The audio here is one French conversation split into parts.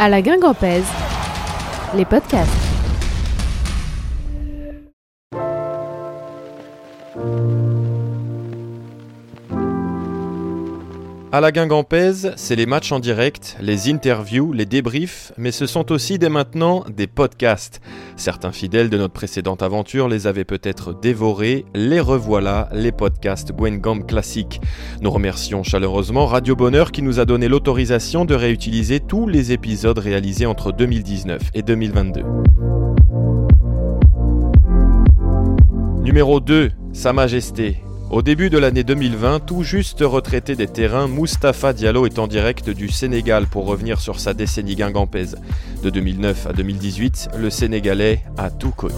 À la Guingampèse, les podcasts. À la Guingampèse, c'est les matchs en direct, les interviews, les débriefs, mais ce sont aussi dès maintenant des podcasts. Certains fidèles de notre précédente aventure les avaient peut-être dévorés, les revoilà, les podcasts Gwengam classiques. Nous remercions chaleureusement Radio Bonheur qui nous a donné l'autorisation de réutiliser tous les épisodes réalisés entre 2019 et 2022. Numéro 2, Sa Majesté, au début de l'année 2020, tout juste retraité des terrains, Mustapha Diallo est en direct du Sénégal pour revenir sur sa décennie guingampèse. De 2009 à 2018, le Sénégalais a tout connu.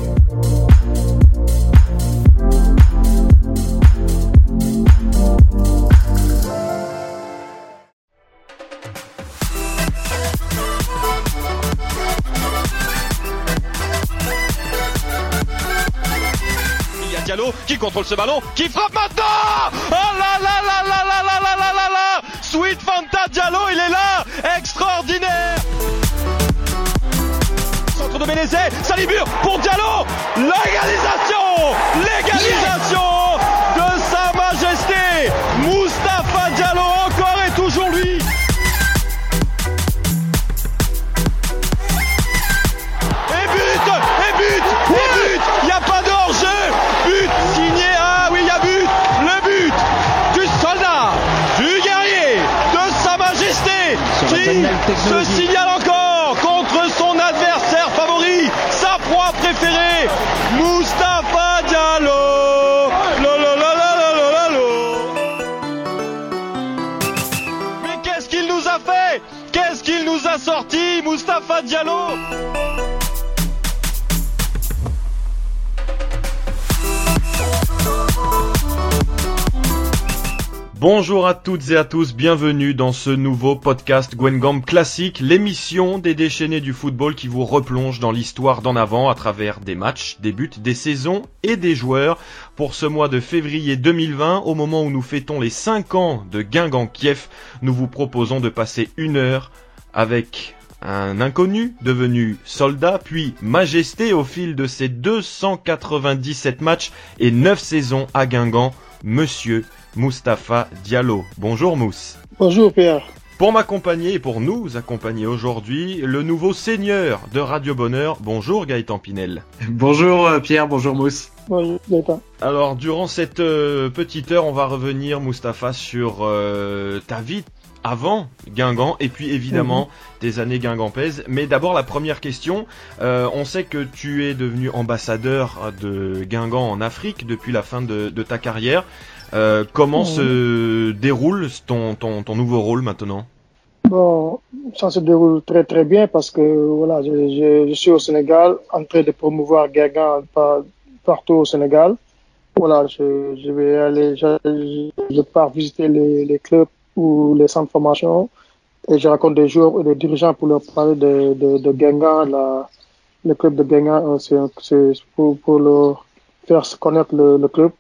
Qui contrôle ce ballon, qui frappe maintenant Oh là là là là là là là là là Sweet Fanta Diallo, il est là Extraordinaire Centre de Ménézé, Salibur pour Diallo Légalisation Légalisation Bonjour à toutes et à tous, bienvenue dans ce nouveau podcast Gwengam Classique, l'émission des déchaînés du football qui vous replonge dans l'histoire d'en avant à travers des matchs, des buts, des saisons et des joueurs. Pour ce mois de février 2020, au moment où nous fêtons les 5 ans de Guingamp Kiev, nous vous proposons de passer une heure avec un inconnu devenu soldat puis majesté au fil de ses 297 matchs et 9 saisons à Guingamp, monsieur Mustapha Diallo. Bonjour Mousse. Bonjour Pierre. Pour m'accompagner et pour nous accompagner aujourd'hui, le nouveau seigneur de Radio Bonheur. Bonjour Gaëtan Pinel. Bonjour euh, Pierre, bonjour Mousse. Bonjour Gaëtan. Alors durant cette euh, petite heure, on va revenir Mustapha sur euh, ta vie avant Guingamp et puis évidemment tes années guingampaises. Mais d'abord la première question, euh, on sait que tu es devenu ambassadeur de Guingamp en Afrique depuis la fin de, de ta carrière. Euh, comment Mhm. se déroule ton, ton, ton nouveau rôle maintenant? Bon, ça se déroule très très bien parce que voilà, je, je, je suis au Sénégal en train de promouvoir Guingamp par- partout au Sénégal. Voilà, je, je vais aller, je, je pars visiter les, les clubs ou les centres de formation et je rencontre des joueurs et des dirigeants pour leur parler de, de, de la, le club de Guingamp, euh, c'est pour, leur faire connaître le, club,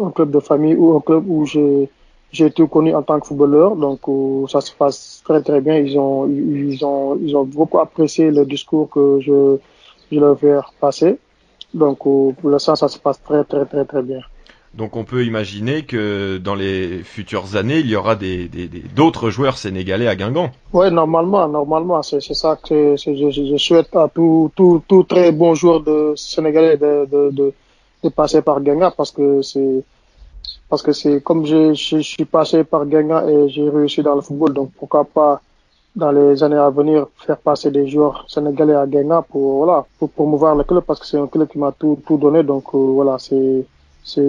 un club de famille ou un club où j'ai été connu en tant que footballeur, donc euh, ça se passe très très bien. Ils ont ils ont ils ont beaucoup apprécié le discours que je je leur fais passer. Donc euh, pour l'instant ça se passe très très très très bien. Donc on peut imaginer que dans les futures années, il y aura des d'autres joueurs sénégalais à Guingamp. Ouais, normalement, normalement, c'est ça que je, je, souhaite à tout, tout, tout très bon joueur de sénégalais de, de, de, passer par Guingamp parce que c'est parce que c'est comme je, je, je suis passé par Guingamp et j'ai réussi dans le football, donc pourquoi pas dans les années à venir faire passer des joueurs sénégalais à Guingamp pour voilà pour promouvoir le club parce que c'est un club qui m'a tout tout donné, donc euh, voilà c'est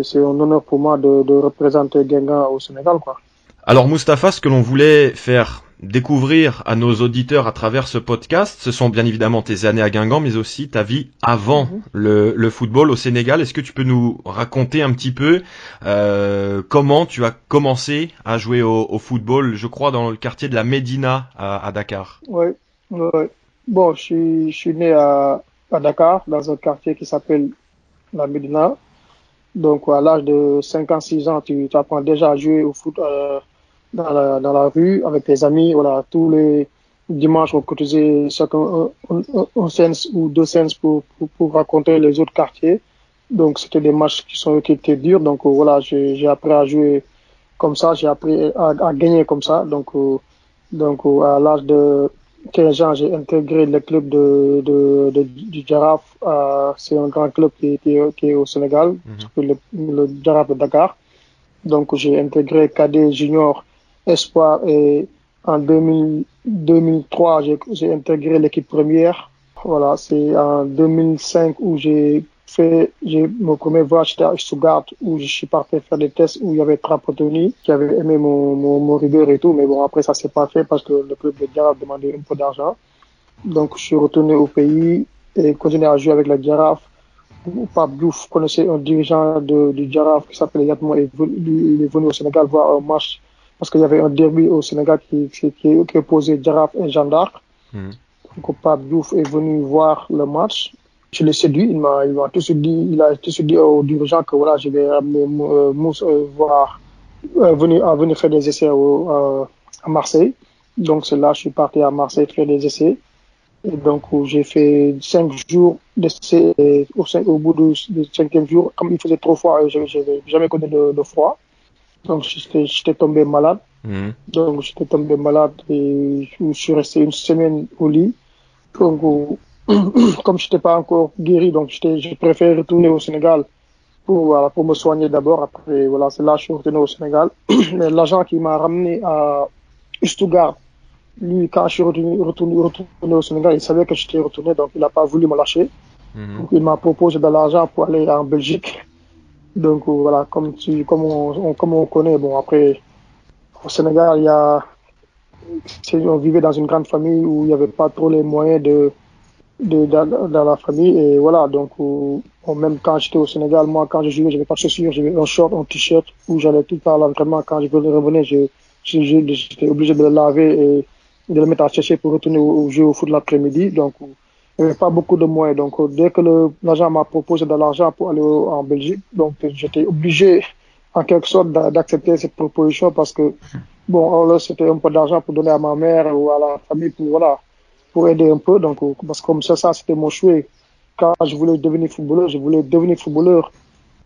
c'est un honneur pour moi de, de représenter Guingamp au Sénégal quoi. Alors Mustapha, ce que l'on voulait faire découvrir à nos auditeurs à travers ce podcast, ce sont bien évidemment tes années à Guingamp, mais aussi ta vie avant Mhm. le, le football au Sénégal. Est-ce que tu peux nous raconter un petit peu euh, comment tu as commencé à jouer au, au football, je crois, dans le quartier de la Médina à, à Dakar? Oui, oui. Bon, je suis, je suis né à, à Dakar, dans un quartier qui s'appelle la Médina. Donc, à l'âge de 5 ans, 6 ans, tu, tu apprends déjà à jouer au foot euh, dans, la, dans la rue avec tes amis. Voilà, tous les, dimanche, on cotisait chacun un, un, un ou deux sens pour, pour, pour raconter les autres quartiers. Donc, c'était des matchs qui, sont, qui étaient durs. Donc, voilà, j'ai appris à jouer comme ça, j'ai appris à, à, gagner comme ça. Donc, donc à l'âge de 15 ans, j'ai intégré le club de, de, de du Giraffe. Euh, c'est un grand club qui, qui, qui est au Sénégal, mm -hmm. le, le Giraffe de Dakar. Donc, j'ai intégré Cadet Junior Espoir et en 2000, 2003, j'ai intégré l'équipe première. Voilà, c'est en 2005 où j'ai fait j'ai mon premier voyage à Stuttgart où je suis parti faire des tests où il y avait Trapotoni qui avait aimé mon, mon, mon rigueur et tout mais bon après ça s'est pas fait parce que le club de Giraffe demandait un peu d'argent. Donc je suis retourné au pays et continué à jouer avec la Giraffe Pape Diouf connaissait un dirigeant de, du Giraffe qui s'appelait Yatmo et il est venu au Sénégal voir un match parce qu'il y avait un derby au Sénégal qui, qui, qui, qui opposait Giraffe et Jeanne d'Arc. Mmh. donc Pape Diouf est venu voir le match je l'ai séduit, il m'a, il m'a tout de suite dit, il a tout de suite dit au dirigeant que voilà, je vais amener euh, Mousse euh, voir, euh, venir, à venir faire des essais au, euh, à Marseille. Donc c'est là, je suis parti à Marseille faire des essais. Et donc j'ai fait cinq jours d'essais au, au bout du, du, cinquième jour, comme il faisait trop froid, je n'avais jamais connu de, de, froid. Donc j'étais, j'étais tombé malade. Mmh. Donc j'étais tombé malade et je suis resté une semaine au lit. Donc comme je n'étais pas encore guéri, donc j'ai préféré retourner au Sénégal pour, voilà, pour me soigner d'abord. Après, voilà, c'est là que je suis retourné au Sénégal. Mais l'agent qui m'a ramené à Stuttgart, lui, quand je suis retourné, retourné, retourné au Sénégal, il savait que j'étais retourné, donc il n'a pas voulu me lâcher. Donc il m'a proposé de l'argent pour aller en Belgique. Donc voilà, comme, tu, comme, on, comme on connaît, bon, après, au Sénégal, il y a, on vivait dans une grande famille où il n'y avait pas trop les moyens de, de, dans, dans, la famille. Et voilà donc même quand j'étais au Sénégal. Moi quand je jouais j'avais pas de chaussures. J'avais un short un t-shirt où j'allais tout le temps à l'entraînement. Quand je venais revenir j'étais obligé de le laver et de le mettre à chercher pour retourner au, jouer au foot l'après-midi. Donc il n'y avait pas beaucoup de moyens. Donc dès que l'agent m'a proposé de l'argent pour aller en Belgique donc j'étais obligé en quelque sorte d'accepter cette proposition parce que bon là c'était un peu d'argent pour donner à ma mère ou à la famille pour voilà pour aider un peu. Donc, parce que comme ça, ça c'était mon choix. Quand je voulais devenir footballeur, je voulais devenir footballeur,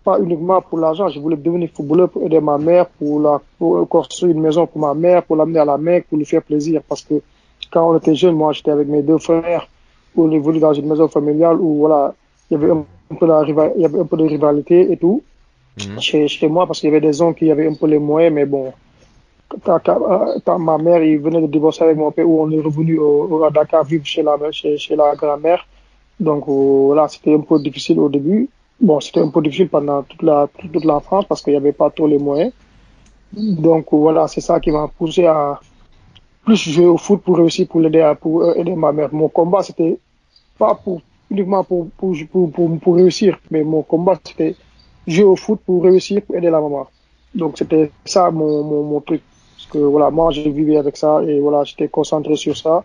pas uniquement pour l'argent, je voulais devenir footballeur pour aider ma mère, pour, la, pour construire une maison pour ma mère, pour l'amener à la Mecque, pour lui faire plaisir. Parce que quand on était jeune, moi j'étais avec mes deux frères, où on évoluait dans une maison familiale où voilà, il y avait un, peu, la, il y avait un peu de rivalité et tout. Mmh. Chez, chez moi, parce qu'il y avait des hommes qui avaient un peu les moyens, mais bon, quand, quand, ma mère il venait de divorcer avec mon père, où on est revenu au, à Dakar vivre chez la, chez, la grand-mère. Donc voilà, c'était un peu difficile au début. Bon, c'était un peu difficile pendant toute la, toute la parce qu'il n'y avait pas trop les moyens. Donc voilà, c'est ça qui m'a poussé à plus jouer au foot pour réussir, pour l'aider, pour aider ma mère. Mon combat, c'était pas uniquement pour, pour, pour, pour, pour réussir, mais mon combat, c'était jouer au foot pour réussir, pour aider la maman. Donc c'était ça mon, mon, mon truc. Parce que voilà, moi j'ai vécu avec ça et voilà, j'étais concentré sur ça.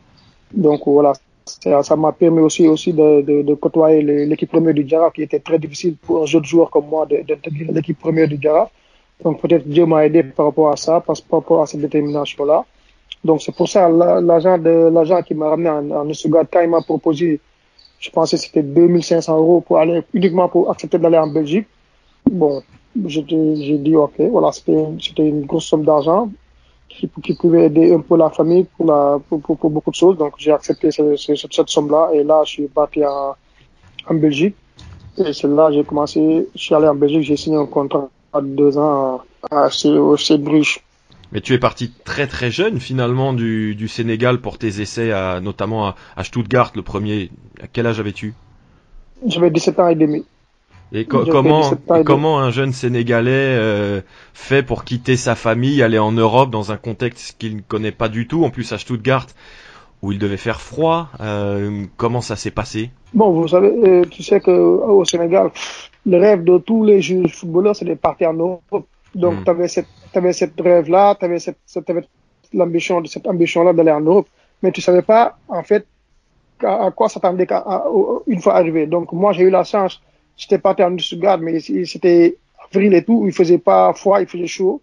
Donc voilà, ça m'a permis aussi, aussi de, de, côtoyer l'équipe première du Giraffe qui était très difficile pour un jeune joueur comme moi d'intégrer l'équipe première du Giraffe. Donc peut-être Dieu m'a aidé par rapport à ça, par rapport à cette détermination-là. Donc c'est pour ça l'agent de l'agent qui m'a ramené en, en quand il m'a proposé, je pensais que c'était 2500 euros pour aller uniquement pour accepter d'aller en Belgique. Bon, j'ai dit ok, voilà, c'était une grosse somme d'argent qui, qui, pouvait aider un peu la famille pour, la, pour, pour, pour beaucoup de choses. Donc j'ai accepté cette, cette, cette somme-là et là je suis parti en, en Belgique. Et c'est là j'ai commencé, je suis allé en Belgique, j'ai signé un contrat à deux ans à, à, FC Bruges. Mais tu es parti très très jeune finalement du, du Sénégal pour tes essais, à, notamment à, à Stuttgart, le premier. À quel âge avais-tu? J'avais 17 ans et demi. Et co comment, et comment un jeune Sénégalais euh, fait pour quitter sa famille, aller en Europe dans un contexte qu'il ne connaît pas du tout, en plus à Stuttgart où il devait faire froid euh, Comment ça s'est passé? Bon, vous savez, euh, tu sais que au Sénégal, le rêve de tous les jeunes footballeurs, c'est de partir en Europe. Donc, mm. tu avais cette, avais cette rêve-là, tu avais cette, cette ambition-là d'aller en Europe, mais tu savais pas en fait à, à quoi s'attendre une fois arrivé. Donc, moi, j'ai eu la chance J'étais parti en Stuttgart, mais c'était avril et tout. Il faisait pas froid, il faisait chaud.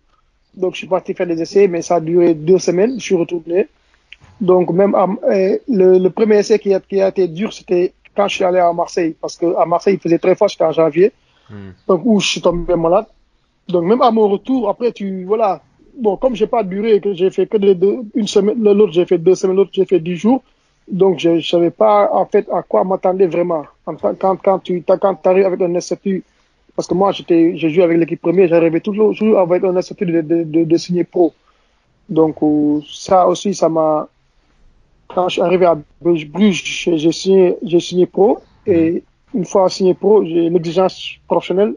Donc, je suis parti faire des essais, mais ça a duré deux semaines. Je suis retourné. Donc, même eh, le, le, premier essai qui a, qui a été dur, c'était quand je suis allé à Marseille. Parce qu'à Marseille, il faisait très fort, c'était en janvier. Hmm. Donc, où je suis tombé malade. Donc, même à mon retour, après, tu, voilà. Bon, comme j'ai pas duré, que j'ai fait que une semaine, l'autre, j'ai fait deux semaines, l'autre, j'ai fait dix jours. Donc, je, je savais pas, en fait, à quoi m'attendre vraiment. Quand, quand tu, quand arrives avec un institut, parce que moi, j'étais, j'ai joué avec l'équipe première, j'arrivais toujours, toujours avec un institut de, de, de, de signer pro. Donc, euh, ça aussi, ça m'a, quand je suis arrivé à Bruges, j'ai signé, j'ai signé pro. Et une fois signé pro, j'ai l'exigence professionnelle.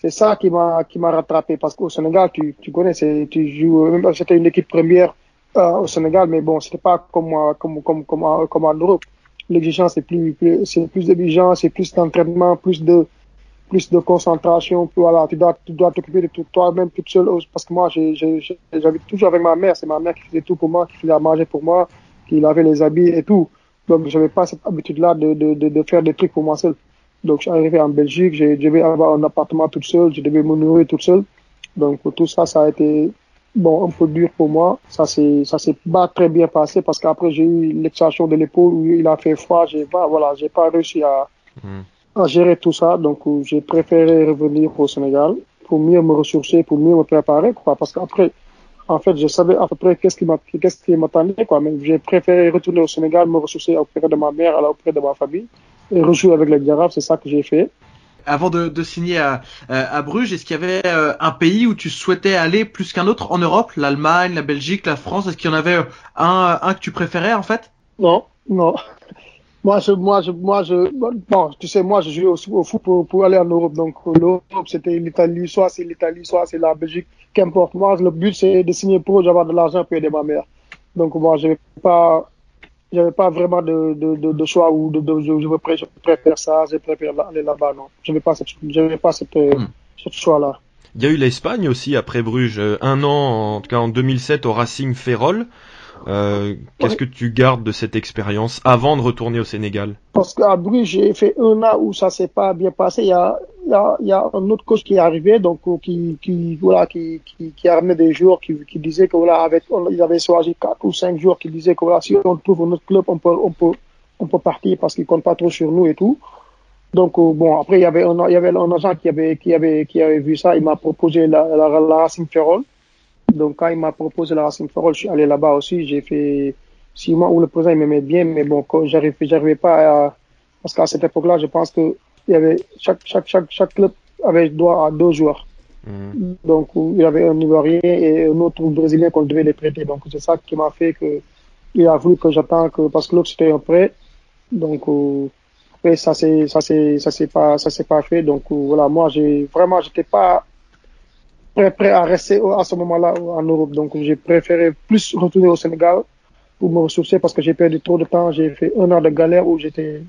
C'est ça qui m'a, qui m'a rattrapé. Parce qu'au Sénégal, tu, tu connais, tu joues, même c'était une équipe première euh, au Sénégal, mais bon, c'était pas comme, comme, comme, comme, comme en Europe. L'exigence est plus, c'est plus d'exigence, c'est plus d'entraînement, plus de, plus de concentration. Voilà, tu dois, tu dois t'occuper de tout, toi-même toute seule. Parce que moi, j'habite toujours avec ma mère. C'est ma mère qui faisait tout pour moi, qui faisait à manger pour moi qu'il avait les habits et tout. Donc, j'avais pas cette habitude-là de, de, de, de, faire des trucs pour moi seul. Donc, je suis arrivé en Belgique, je devais avoir un appartement tout seul, je devais me nourrir tout seul. Donc, tout ça, ça a été, bon, un peu dur pour moi. Ça s'est, ça s'est pas très bien passé parce qu'après, j'ai eu l'extension de l'épaule où il a fait froid. J'ai pas, voilà, j'ai pas réussi à, hmm. à gérer tout ça. Donc, j'ai préféré revenir au Sénégal pour mieux me ressourcer, pour mieux me préparer, quoi. Parce qu'après, en fait, je savais à peu près qu'est-ce qui qu'est-ce qui m'attendait, quoi. Mais j'ai préféré retourner au Sénégal, me ressourcer auprès de ma mère, auprès de ma famille, et rejouer avec les Girafes. C'est ça que j'ai fait. Avant de, de signer à, à Bruges, est-ce qu'il y avait euh, un pays où tu souhaitais aller plus qu'un autre en Europe? L'Allemagne, la Belgique, la France Est-ce qu'il y en avait un, un que tu préférais en fait? Non, non. Moi, je, moi, je, moi, je, bon, tu sais, moi, je jouais au, au pour, pour, aller en Europe. Donc, l'Europe, c'était l'Italie, soit c'est l'Italie, soit c'est la Belgique, qu'importe. Moi, le but, c'est de signer pour avoir de l'argent pour aider ma mère. Donc, moi, je pas, j'avais pas vraiment de, de, de, de, choix ou de, de je, je, préfère ça, je préfère aller là-bas, non. Je n'avais pas cette, j'avais pas cette, hmm. ce choix-là. Il y a eu l'Espagne aussi après Bruges, un an, en tout cas en 2007 au Racing Ferrol. Euh, Qu'est-ce que tu gardes de cette expérience avant de retourner au Sénégal? Parce qu'à Bruges, j'ai fait un an où ça s'est pas bien passé. Il y a, il y a, il y a un autre coach qui est arrivé, donc euh, qui, qui voilà, qui, qui, qui a ramené des joueurs qui, qui disait que voilà, avec, ils avaient choisi quatre ou cinq joueurs qui disaient que voilà, si on trouve un autre club, on peut, on peut, on peut partir parce qu'ils comptent pas trop sur nous et tout. Donc euh, bon, après il y avait un, il y avait un agent qui avait, qui avait, qui avait vu ça. Il m'a proposé la, la, la Racing Ferrol. Donc, quand il m'a proposé la Racing Forol, je suis allé là-bas aussi. J'ai fait six mois où le président m'aimait bien, mais bon, quand j'arrivais, j'arrivais pas à, parce qu'à cette époque-là, je pense que il y avait, chaque, chaque, chaque, chaque club avait droit à deux joueurs. Mhm. Donc, il y avait un Ivoirien et un autre Brésilien qu'on devait les prêter. Donc, c'est ça qui m'a fait que, il a voulu que j'attende que, parce que l'autre c'était un prêt. Donc, euh, après, ça c'est, ça c'est, ça c'est pas, ça s'est pas fait. Donc, euh, voilà, moi, j'ai, vraiment, j'étais pas, prêt, prêt à rester à ce moment-là en Europe. Donc j'ai préféré plus retourner au Sénégal pour me ressourcer parce que j'ai perdu trop de temps. J'ai fait un an de galère où j'étais,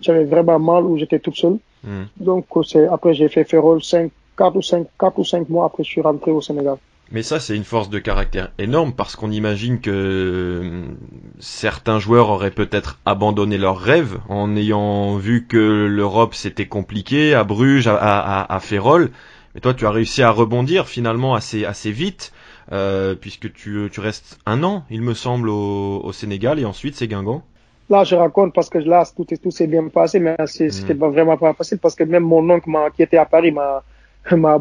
j'avais vraiment mal, où j'étais tout seul. Hmm. Donc c'est après j'ai fait Ferrol 5, 4 ou 5, 4 ou 5 mois après je suis rentré au Sénégal. Mais ça, c'est une force de caractère énorme parce qu'on imagine que certains joueurs auraient peut-être abandonné leurs rêves en ayant vu que l'Europe c'était compliqué à Bruges, à, à, à Ferrol. Et toi, tu as réussi à rebondir finalement assez, assez vite, euh, puisque tu, tu restes un an, il me semble, au, au Sénégal, et ensuite c'est Guingamp. Là, je raconte parce que là, tout, tout s'est bien passé, mais c'était hmm. vraiment pas facile parce que même mon oncle qui était à Paris m'a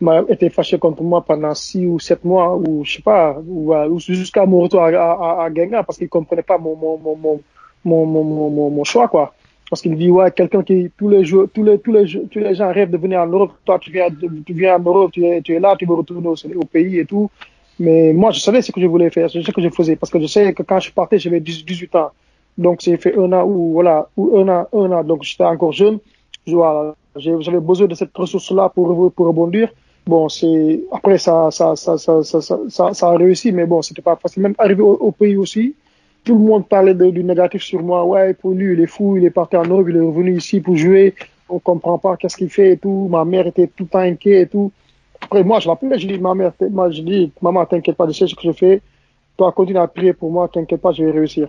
m'a été fâché contre moi pendant six ou sept mois ou je sais pas ou, ou jusqu'à mon retour à, à, à Guingamp parce qu'il comprenait pas mon mon mon mon mon, mon, mon, mon choix quoi parce qu'il dit, ouais, quelqu'un qui, tous les jours, tous les, tous les, tous les gens rêvent de venir en Europe. Toi, tu viens, tu viens en Europe, tu es, tu es là, tu veux retourner au, pays et tout. Mais moi, je savais ce que je voulais faire, ce que je faisais. Parce que je sais que quand je partais, j'avais 18 ans. Donc, j'ai fait un an ou, voilà, ou un an, un an. Donc, j'étais encore jeune. Voilà, j'avais besoin de cette ressource-là pour, pour rebondir. Bon, c'est, après, ça, ça, ça, ça, ça, ça, ça, a réussi, mais bon, c'était pas facile. Même arrivé au pays aussi, tout le monde parlait du négatif sur moi. Ouais, pour lui, il est fou, il est parti en Europe, il est revenu ici pour jouer. On comprend pas qu'est-ce qu'il fait et tout. Ma mère était tout inquiète et tout. Après, moi, je l'appelais, je dis, ma mère, je dis, maman, t'inquiète pas, je sais ce que je fais. Toi, continue à prier pour moi, t'inquiète pas, je vais réussir.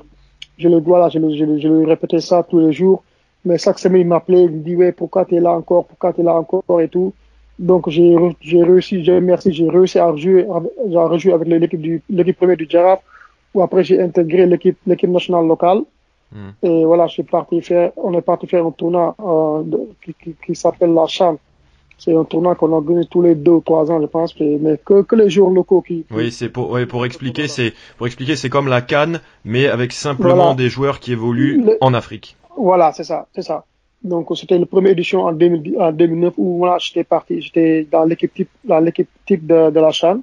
Je le dois là, je, le, je, je répétais ça tous les jours. Mais chaque semaine, il m'appelait, il me dit, ouais, pourquoi t'es là encore, pourquoi t'es là encore et tout. Donc, j'ai, réussi, j'ai merci, j'ai réussi à rejouer, à rejouer avec l'équipe du, l'équipe première du Giraffe où après j'ai intégré l'équipe l'équipe nationale locale. Hmm. Et voilà, je suis parti faire, on est parti faire un tournoi euh, de- qui, qui, qui s'appelle la Cham. C'est un tournoi qu'on organise tous les deux ou trois ans, je pense, mais que, que les joueurs locaux qui. Oui, c'est pour, ouais, pour expliquer, c'est pour expliquer, c'est comme la Cannes, mais avec simplement Voilà. des joueurs qui évoluent Le- en Afrique. Voilà, c'est ça, c'est ça. Donc c'était la première édition en, 2010 en 2009 où voilà, j'étais parti, j'étais dans l'équipe type, dans l'équipe type de, de la Cham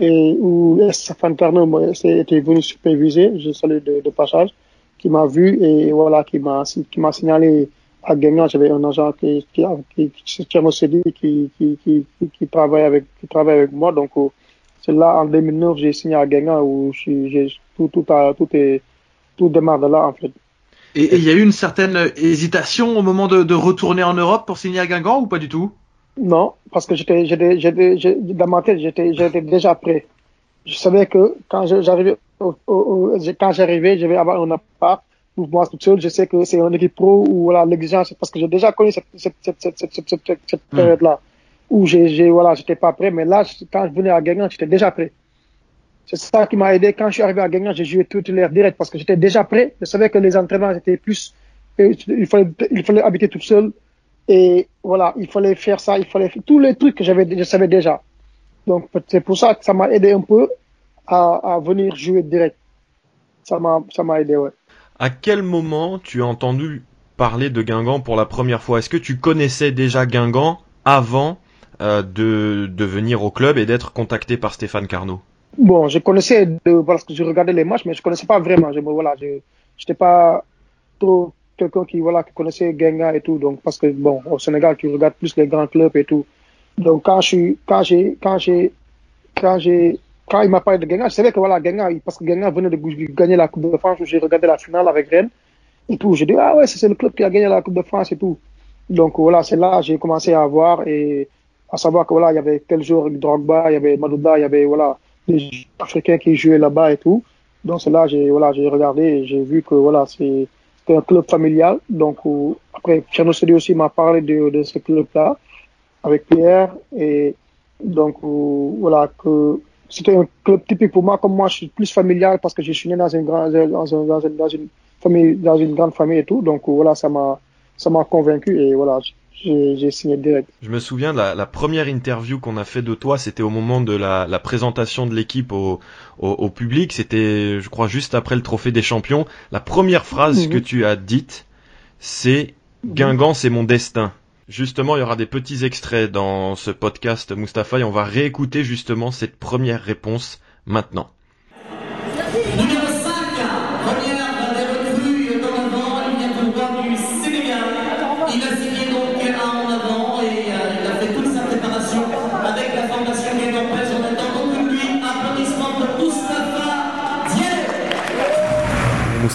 et où Stéphane Carnot? Était venu superviser, je salue de, de passage, qui m'a vu et voilà, qui m'a qui m'a signalé à Guingamp, j'avais un agent qui qui qui, qui, qui, qui, travaille avec qui travaille avec moi, donc euh, c'est là en 2009 j'ai signé à Guingamp où j'ai tout tout tout est tout démarre de là en fait. Et il y a eu une certaine hésitation au moment de, de retourner en Europe pour signer à Guingamp ou pas du tout? Non, parce que j'étais, j'étais, j'étais, dans ma tête, j'étais, j'étais déjà prêt. Je savais que quand j'arrivais, quand j'arrivais, je vais avoir un appart pour moi tout seul. Je sais que c'est une équipe pro où voilà l'exigence, parce que j'ai déjà connu cette, cette, cette, cette, cette, Hmm. période-là où j'ai, j'ai, voilà, j'étais pas prêt. Mais là, quand je venais à Guingamp, j'étais déjà prêt. C'est ça qui m'a aidé. Quand je suis arrivé à Guingamp, j'ai joué titulaire direct parce que j'étais déjà prêt. Je savais que les entraînements étaient plus, il fallait, il fallait habiter tout seul. Et voilà, il fallait faire ça, il fallait faire tous les trucs que j'avais, je savais déjà. Donc c'est pour ça que ça m'a aidé un peu à, à venir jouer direct. Ça m'a, ça m'a aidé, ouais. À quel moment tu as entendu parler de Guingamp pour la première fois? Est-ce que tu connaissais déjà Guingamp avant euh, de, de venir au club et d'être contacté par Stéphane Carnot? Bon, je connaissais de, parce que je regardais les matchs, mais je connaissais pas vraiment. Je, voilà, je, j'étais pas trop quelqu'un qui, voilà, qui connaissait Genga et tout. Donc, parce que, bon, au Sénégal, tu regardes plus les grands clubs et tout. Donc, quand je quand quand quand quand il m'a parlé de Genga, je savais que, voilà, Genga, parce que Genga venait de gagner la Coupe de France où j'ai regardé la finale avec Rennes et tout. J'ai dit, ah ouais, c'est le club qui a gagné la Coupe de France et tout. Donc, voilà, c'est là, j'ai commencé à voir et à savoir que, voilà, il y avait tel jour Drogba, il y avait Madouda, il y avait, voilà, des Africains qui jouaient là-bas et tout. Donc c'est là j'ai voilà j'ai regardé et j'ai vu que voilà c'est c'était un club familial. Donc après Tcherno Sedi aussi m'a parlé de, de ce club-là avec Pierre et donc voilà que c'était un club typique pour moi comme moi je suis plus familial parce que je suis né dans une grande dans, un- dans une, dans une famille dans une grande famille et tout. Donc voilà ça m'a ça m'a convaincu et voilà j'ai j'ai signé direct. Je me souviens de la, la première interview qu'on a fait de toi, c'était au moment de la, la présentation de l'équipe au, au, au public, c'était je crois juste après le trophée des champions. La première phrase Mhm. que tu as dite, c'est Guingamp c'est mon destin. Justement, il y aura des petits extraits dans ce podcast Mustapha et on va réécouter justement cette première réponse maintenant.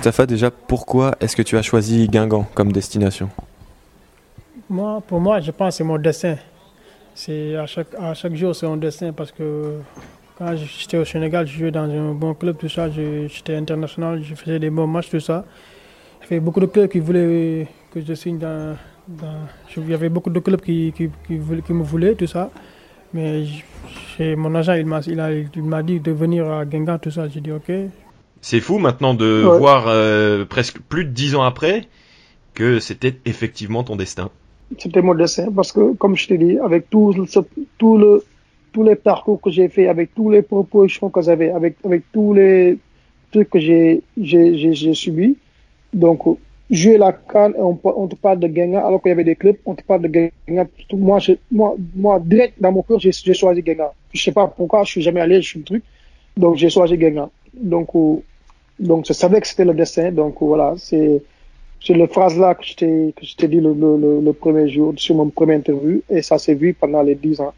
Mustapha, déjà, pourquoi est-ce que tu as choisi Guingamp comme destination Moi, pour moi, je pense que c'est mon destin. C'est à chaque, à chaque jour, c'est mon destin parce que quand j'étais au Sénégal, je jouais dans un bon club, tout ça. J'étais international, je faisais des bons matchs, tout ça. Il y avait beaucoup de clubs qui voulaient que je signe dans. il y avait beaucoup de clubs qui, qui, qui, me voulaient, tout ça. Mais mon agent, il m'a dit de venir à Guingamp, tout ça. J'ai dit OK. C'est fou maintenant de Ouais. voir euh, presque plus de dix ans après que c'était effectivement ton destin. c'était mon dessin parce que, comme je te dis, avec tout, ce- tout le, tous les parcours que j'ai fait, avec tous les propositions que j'avais, avec, avec tous les trucs que j'ai, j'ai, subis. Donc, jouer la canne et on, on te parle de Guingamp alors qu'il y avait des clubs, on te parle de. Tout- Moi, je, moi, moi, direct dans mon cœur, j'ai, j'ai choisi Guingamp. Je sais pas pourquoi, je suis jamais allé, je suis le truc. Donc, j'ai choisi Guingamp. Donc, donc, je savais que c'était le destin. Donc, voilà, c'est, c'est le phrase là que je t'ai que je t'ai dit le, le, le, premier jour sur mon premier interview et ça s'est vu pendant les dix ans.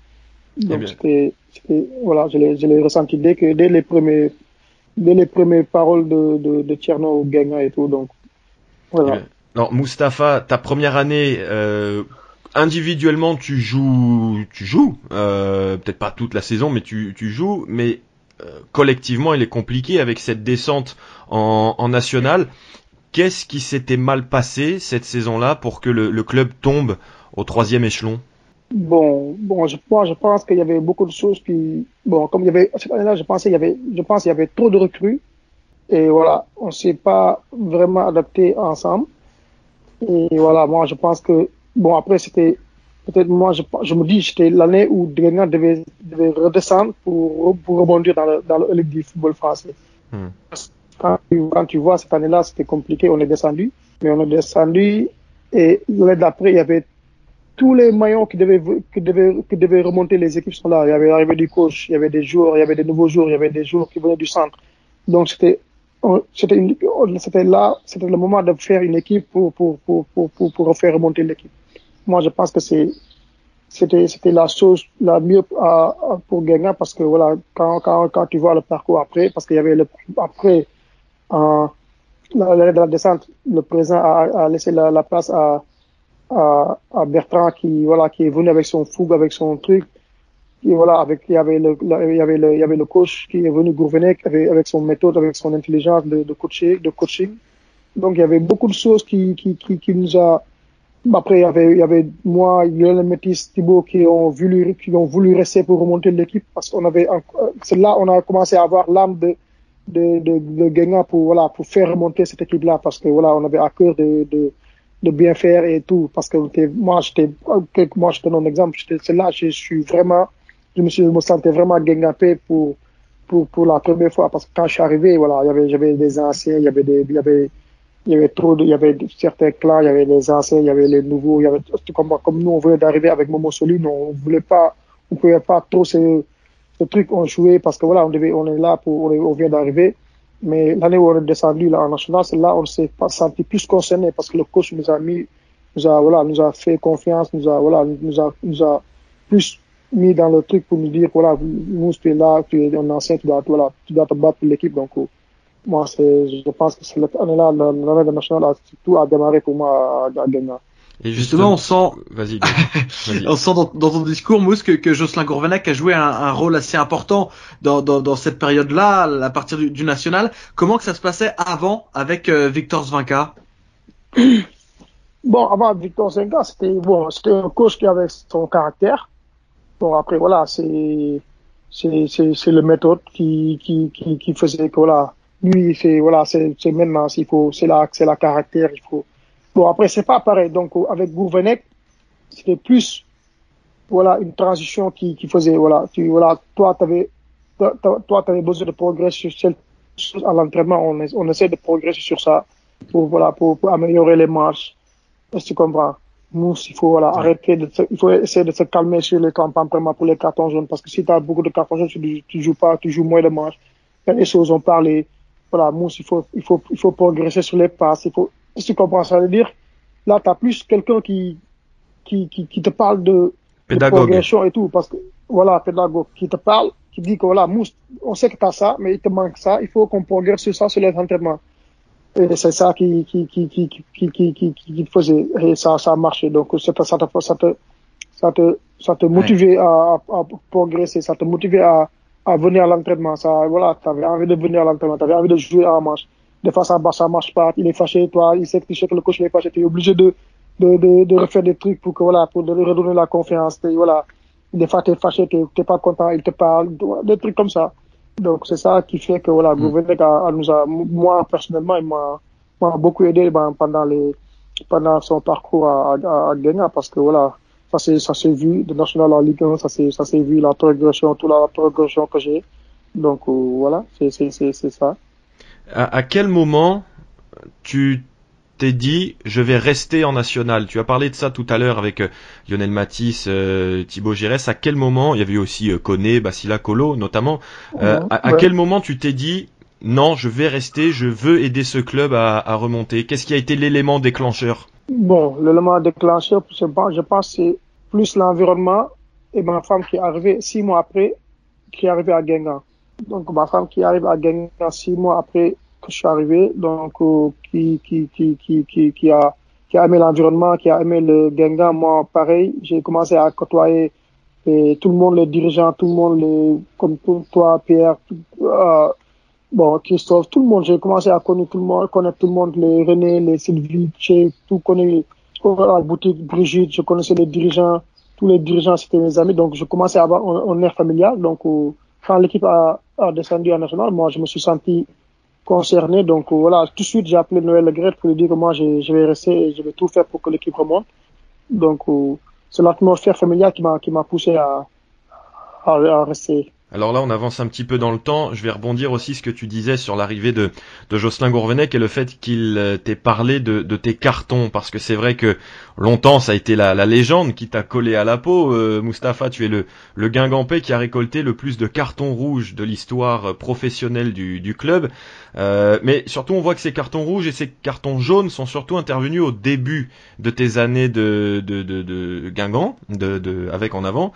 Donc c'était c'était- voilà je l'ai je l'ai ressenti dès que dès les premiers dès les premières paroles de de, de Guingamp et tout donc voilà. Alors Mustapha, ta première année, euh, individuellement tu joues, tu joues, euh, peut-être pas toute la saison, mais tu, tu joues, mais euh, collectivement il est compliqué avec cette descente en, en national. Qu'est-ce qui s'était mal passé cette saison-là pour que le, le club tombe au troisième échelon? Bon, bon, je, moi, je pense qu'il y avait beaucoup de choses qui, bon, comme il y avait, cette année-là, je pensais, il y avait, je pense, qu'il y avait trop de recrues. Et voilà, on s'est pas vraiment adapté ensemble. Et voilà, moi, je pense que, bon, après, c'était, peut-être moi, je, je me dis, c'était l'année où Guingamp devait, devait redescendre pour, pour rebondir dans le, dans le Ligue du football français. Hmm. Quand, tu- quand tu vois, cette année-là, c'était compliqué, on est descendu, mais on est descendu, et l'année d'après, il y avait tous les maillons qui devaient, qui devaient, qui devaient remonter les équipes sont là. Il y avait l'arrivée du coach, il y avait des joueurs, il y avait des nouveaux joueurs, il y avait des joueurs qui venaient du centre. Donc c'était, c'était, c'était là, c'était le moment de faire une équipe pour, pour, pour, pour, pour, pour faire remonter l'équipe. Moi, je pense que c'est, c'était, c'était la chose la mieux à, pour Guingamp parce que voilà, quand, quand, quand tu vois le parcours après, parce qu'il y avait le, après, en, l'année de la descente, le président a, a laissé la, la place à, à, à Bertrand qui voilà qui est venu avec son fougue avec son truc. Et voilà avec il y avait le, il y avait le il y avait le coach qui est venu gouverner avec, avec son méthode avec son intelligence de, de coacher de coaching. Donc il y avait beaucoup de choses qui qui qui, qui nous a après il y avait il y avait moi Lionel Métis Thibaut qui ont voulu qui ont voulu rester pour remonter l'équipe parce qu'on avait en- c'est là on a commencé à avoir l'âme de de, de, de pour voilà pour faire remonter cette équipe là parce que voilà on avait à cœur de, de de bien faire et tout parce que moi j'étais moi je te donne un exemple c'est là je suis vraiment je me suis je me sentais vraiment guingampé pour pour pour la première fois parce que quand je suis arrivé voilà il y avait j'avais des anciens il y avait des il y avait il y avait trop de, il y avait certains clans il y avait les anciens il y avait les nouveaux il y avait comme comme nous on venait d'arriver avec Momo Solune on voulait pas on pouvait pas trop ce ce truc on jouait parce que voilà on devait on est là pour on, est- on vient d'arriver mais l'année où on est descendu là en national, c'est là on s'est senti plus concerné parce que le coach nous a mis, nous a voilà, nous a fait confiance, nous a voilà, nous a nous a plus mis dans le truc pour nous dire voilà, nous tu es là, tu es un ancien, tu dois voilà, tu dois te battre pour l'équipe donc euh, moi c'est, je pense que cette année-là, l'année de national a tout a démarré pour moi à, à Guingamp. Et Justement, on sent, Vas-y. on sent dans, dans ton discours, Mousse, que, que Jocelyn Gourvenac a joué un, un rôle assez important dans, dans, dans cette période-là, à partir du, du national. Comment que ça se passait avant avec euh, Victor Zvinka Bon, avant Victor Zenga, c'était bon, c'était un coach qui avait son caractère. Bon, après voilà, c'est c'est c'est c'est le méthode qui qui qui qui faisait que voilà, lui c'est voilà, c'est c'est maintenant il faut c'est la c'est la caractère, il faut. Bon, après c'est pas pareil. Donc avec Gourvenec, c'était plus voilà une transition qui qui faisait voilà, tu voilà, toi t'avais toi t'avais besoin de progresser sur chose à l'entraînement, on on essaie de progresser sur ça pour voilà pour, pour améliorer les marches. Est-ce que tu comprends? Mousse, il faut voilà, arrêter de il faut essayer de se calmer sur les tempéraments pour les cartons jaunes. Parce que si tu as beaucoup de cartons jaunes, tu, tu joues pas, tu joues moins de matchs. Il y a des choses, on parle, voilà, Mousse, il faut, il faut, il faut progresser sur les passes, il faut, si tu comprends ça, veut dire, là, tu as plus quelqu'un qui, qui, qui, qui, te parle de, pédagogue. de progression et tout, parce que, voilà, pédagogue, qui te parle, qui dit que, voilà, Mousse, on sait que tu as ça, mais il te manque ça, il faut qu'on progresse sur ça, sur les entraînements. Et c'est ça qui, qui, qui, qui, qui, qui, qui, qui faisait, et ça, ça a marché. Donc, ça te, ça te, ça te, ça te, ça te motivait à, à, progresser, ça te motivait à, à venir à l'entraînement. Ça, voilà, t'avais envie de venir à l'entraînement, t'avais envie de jouer à la manche. Des fois, ça, ça marche pas, il est fâché, toi, il sait que tu sais que le coach il est fâché, tu es obligé de, de, de, de refaire des trucs pour que, voilà, pour lui redonner la confiance. Et voilà. Des fois, t'es fâché, t'es pas content, il te parle, des trucs comme ça. Donc, c'est ça qui fait que, voilà, Mm. Gouverneur a, a nous a, moi, personnellement, il m'a, m'a beaucoup aidé ben, pendant les, pendant son parcours à, à, à parce que, voilà, ça s'est, ça s'est vu, de National en Ligue 1, ça s'est, ça s'est vu, la progression, toute la progression que j'ai. Donc, euh, voilà, c'est, c'est, c'est, c'est ça. À, à quel moment tu t'es dit je vais rester en national? Tu as parlé de ça tout à l'heure avec euh, Lionel Matisse, euh, Thibaut Giresse. À quel moment? Il y avait aussi euh, Koné, Basila Colo notamment. Euh, à, quel moment tu t'es dit non, je vais rester, je veux aider ce club à, à remonter? Qu'est-ce qui a été l'élément déclencheur? Bon, l'élément déclencheur, je pense, je pense c'est plus l'environnement et ma femme qui est arrivée six mois après, qui est arrivée à Guingamp. Donc, ma femme qui arrive à Guingamp six mois après que je suis arrivé, donc, euh, qui, qui, qui, qui, qui, qui a, qui a aimé l'environnement, qui a aimé le Guingamp. Moi, pareil, j'ai commencé à côtoyer et tout le monde, les dirigeants, tout le monde, les, comme toi, Pierre, euh, bon, Christophe, tout le monde, j'ai commencé à connaître tout le monde, connaître tout le monde, les René, les Sylvie, j'ai tout connu, la boutique Brigitte, je connaissais les dirigeants, tous les dirigeants c'était mes amis, donc je commençais à avoir un, un air familial, donc euh, quand l'équipe a, a descendu en national, moi je me suis senti concerné. Donc voilà, tout de suite j'ai appelé Noël Legret pour lui dire que moi je, je vais rester et je vais tout faire pour que l'équipe remonte. Donc euh, c'est l'atmosphère familiale qui m'a poussé à, à, à rester. Alors là, on avance un petit peu dans le temps. Je vais rebondir aussi ce que tu disais sur l'arrivée de, de Jocelyn Gourvenec et le fait qu'il euh, t'ait parlé de, tes cartons, parce que c'est vrai que longtemps ça a été la, la légende qui t'a collé à la peau. Euh, Mustapha, tu es le, le Guingampais qui a récolté le plus de cartons rouges de l'histoire professionnelle du, club. Euh, mais surtout, on voit que ces cartons rouges et ces cartons jaunes sont surtout intervenus au début de tes années de, de, de, Guingamp, de, avec en avant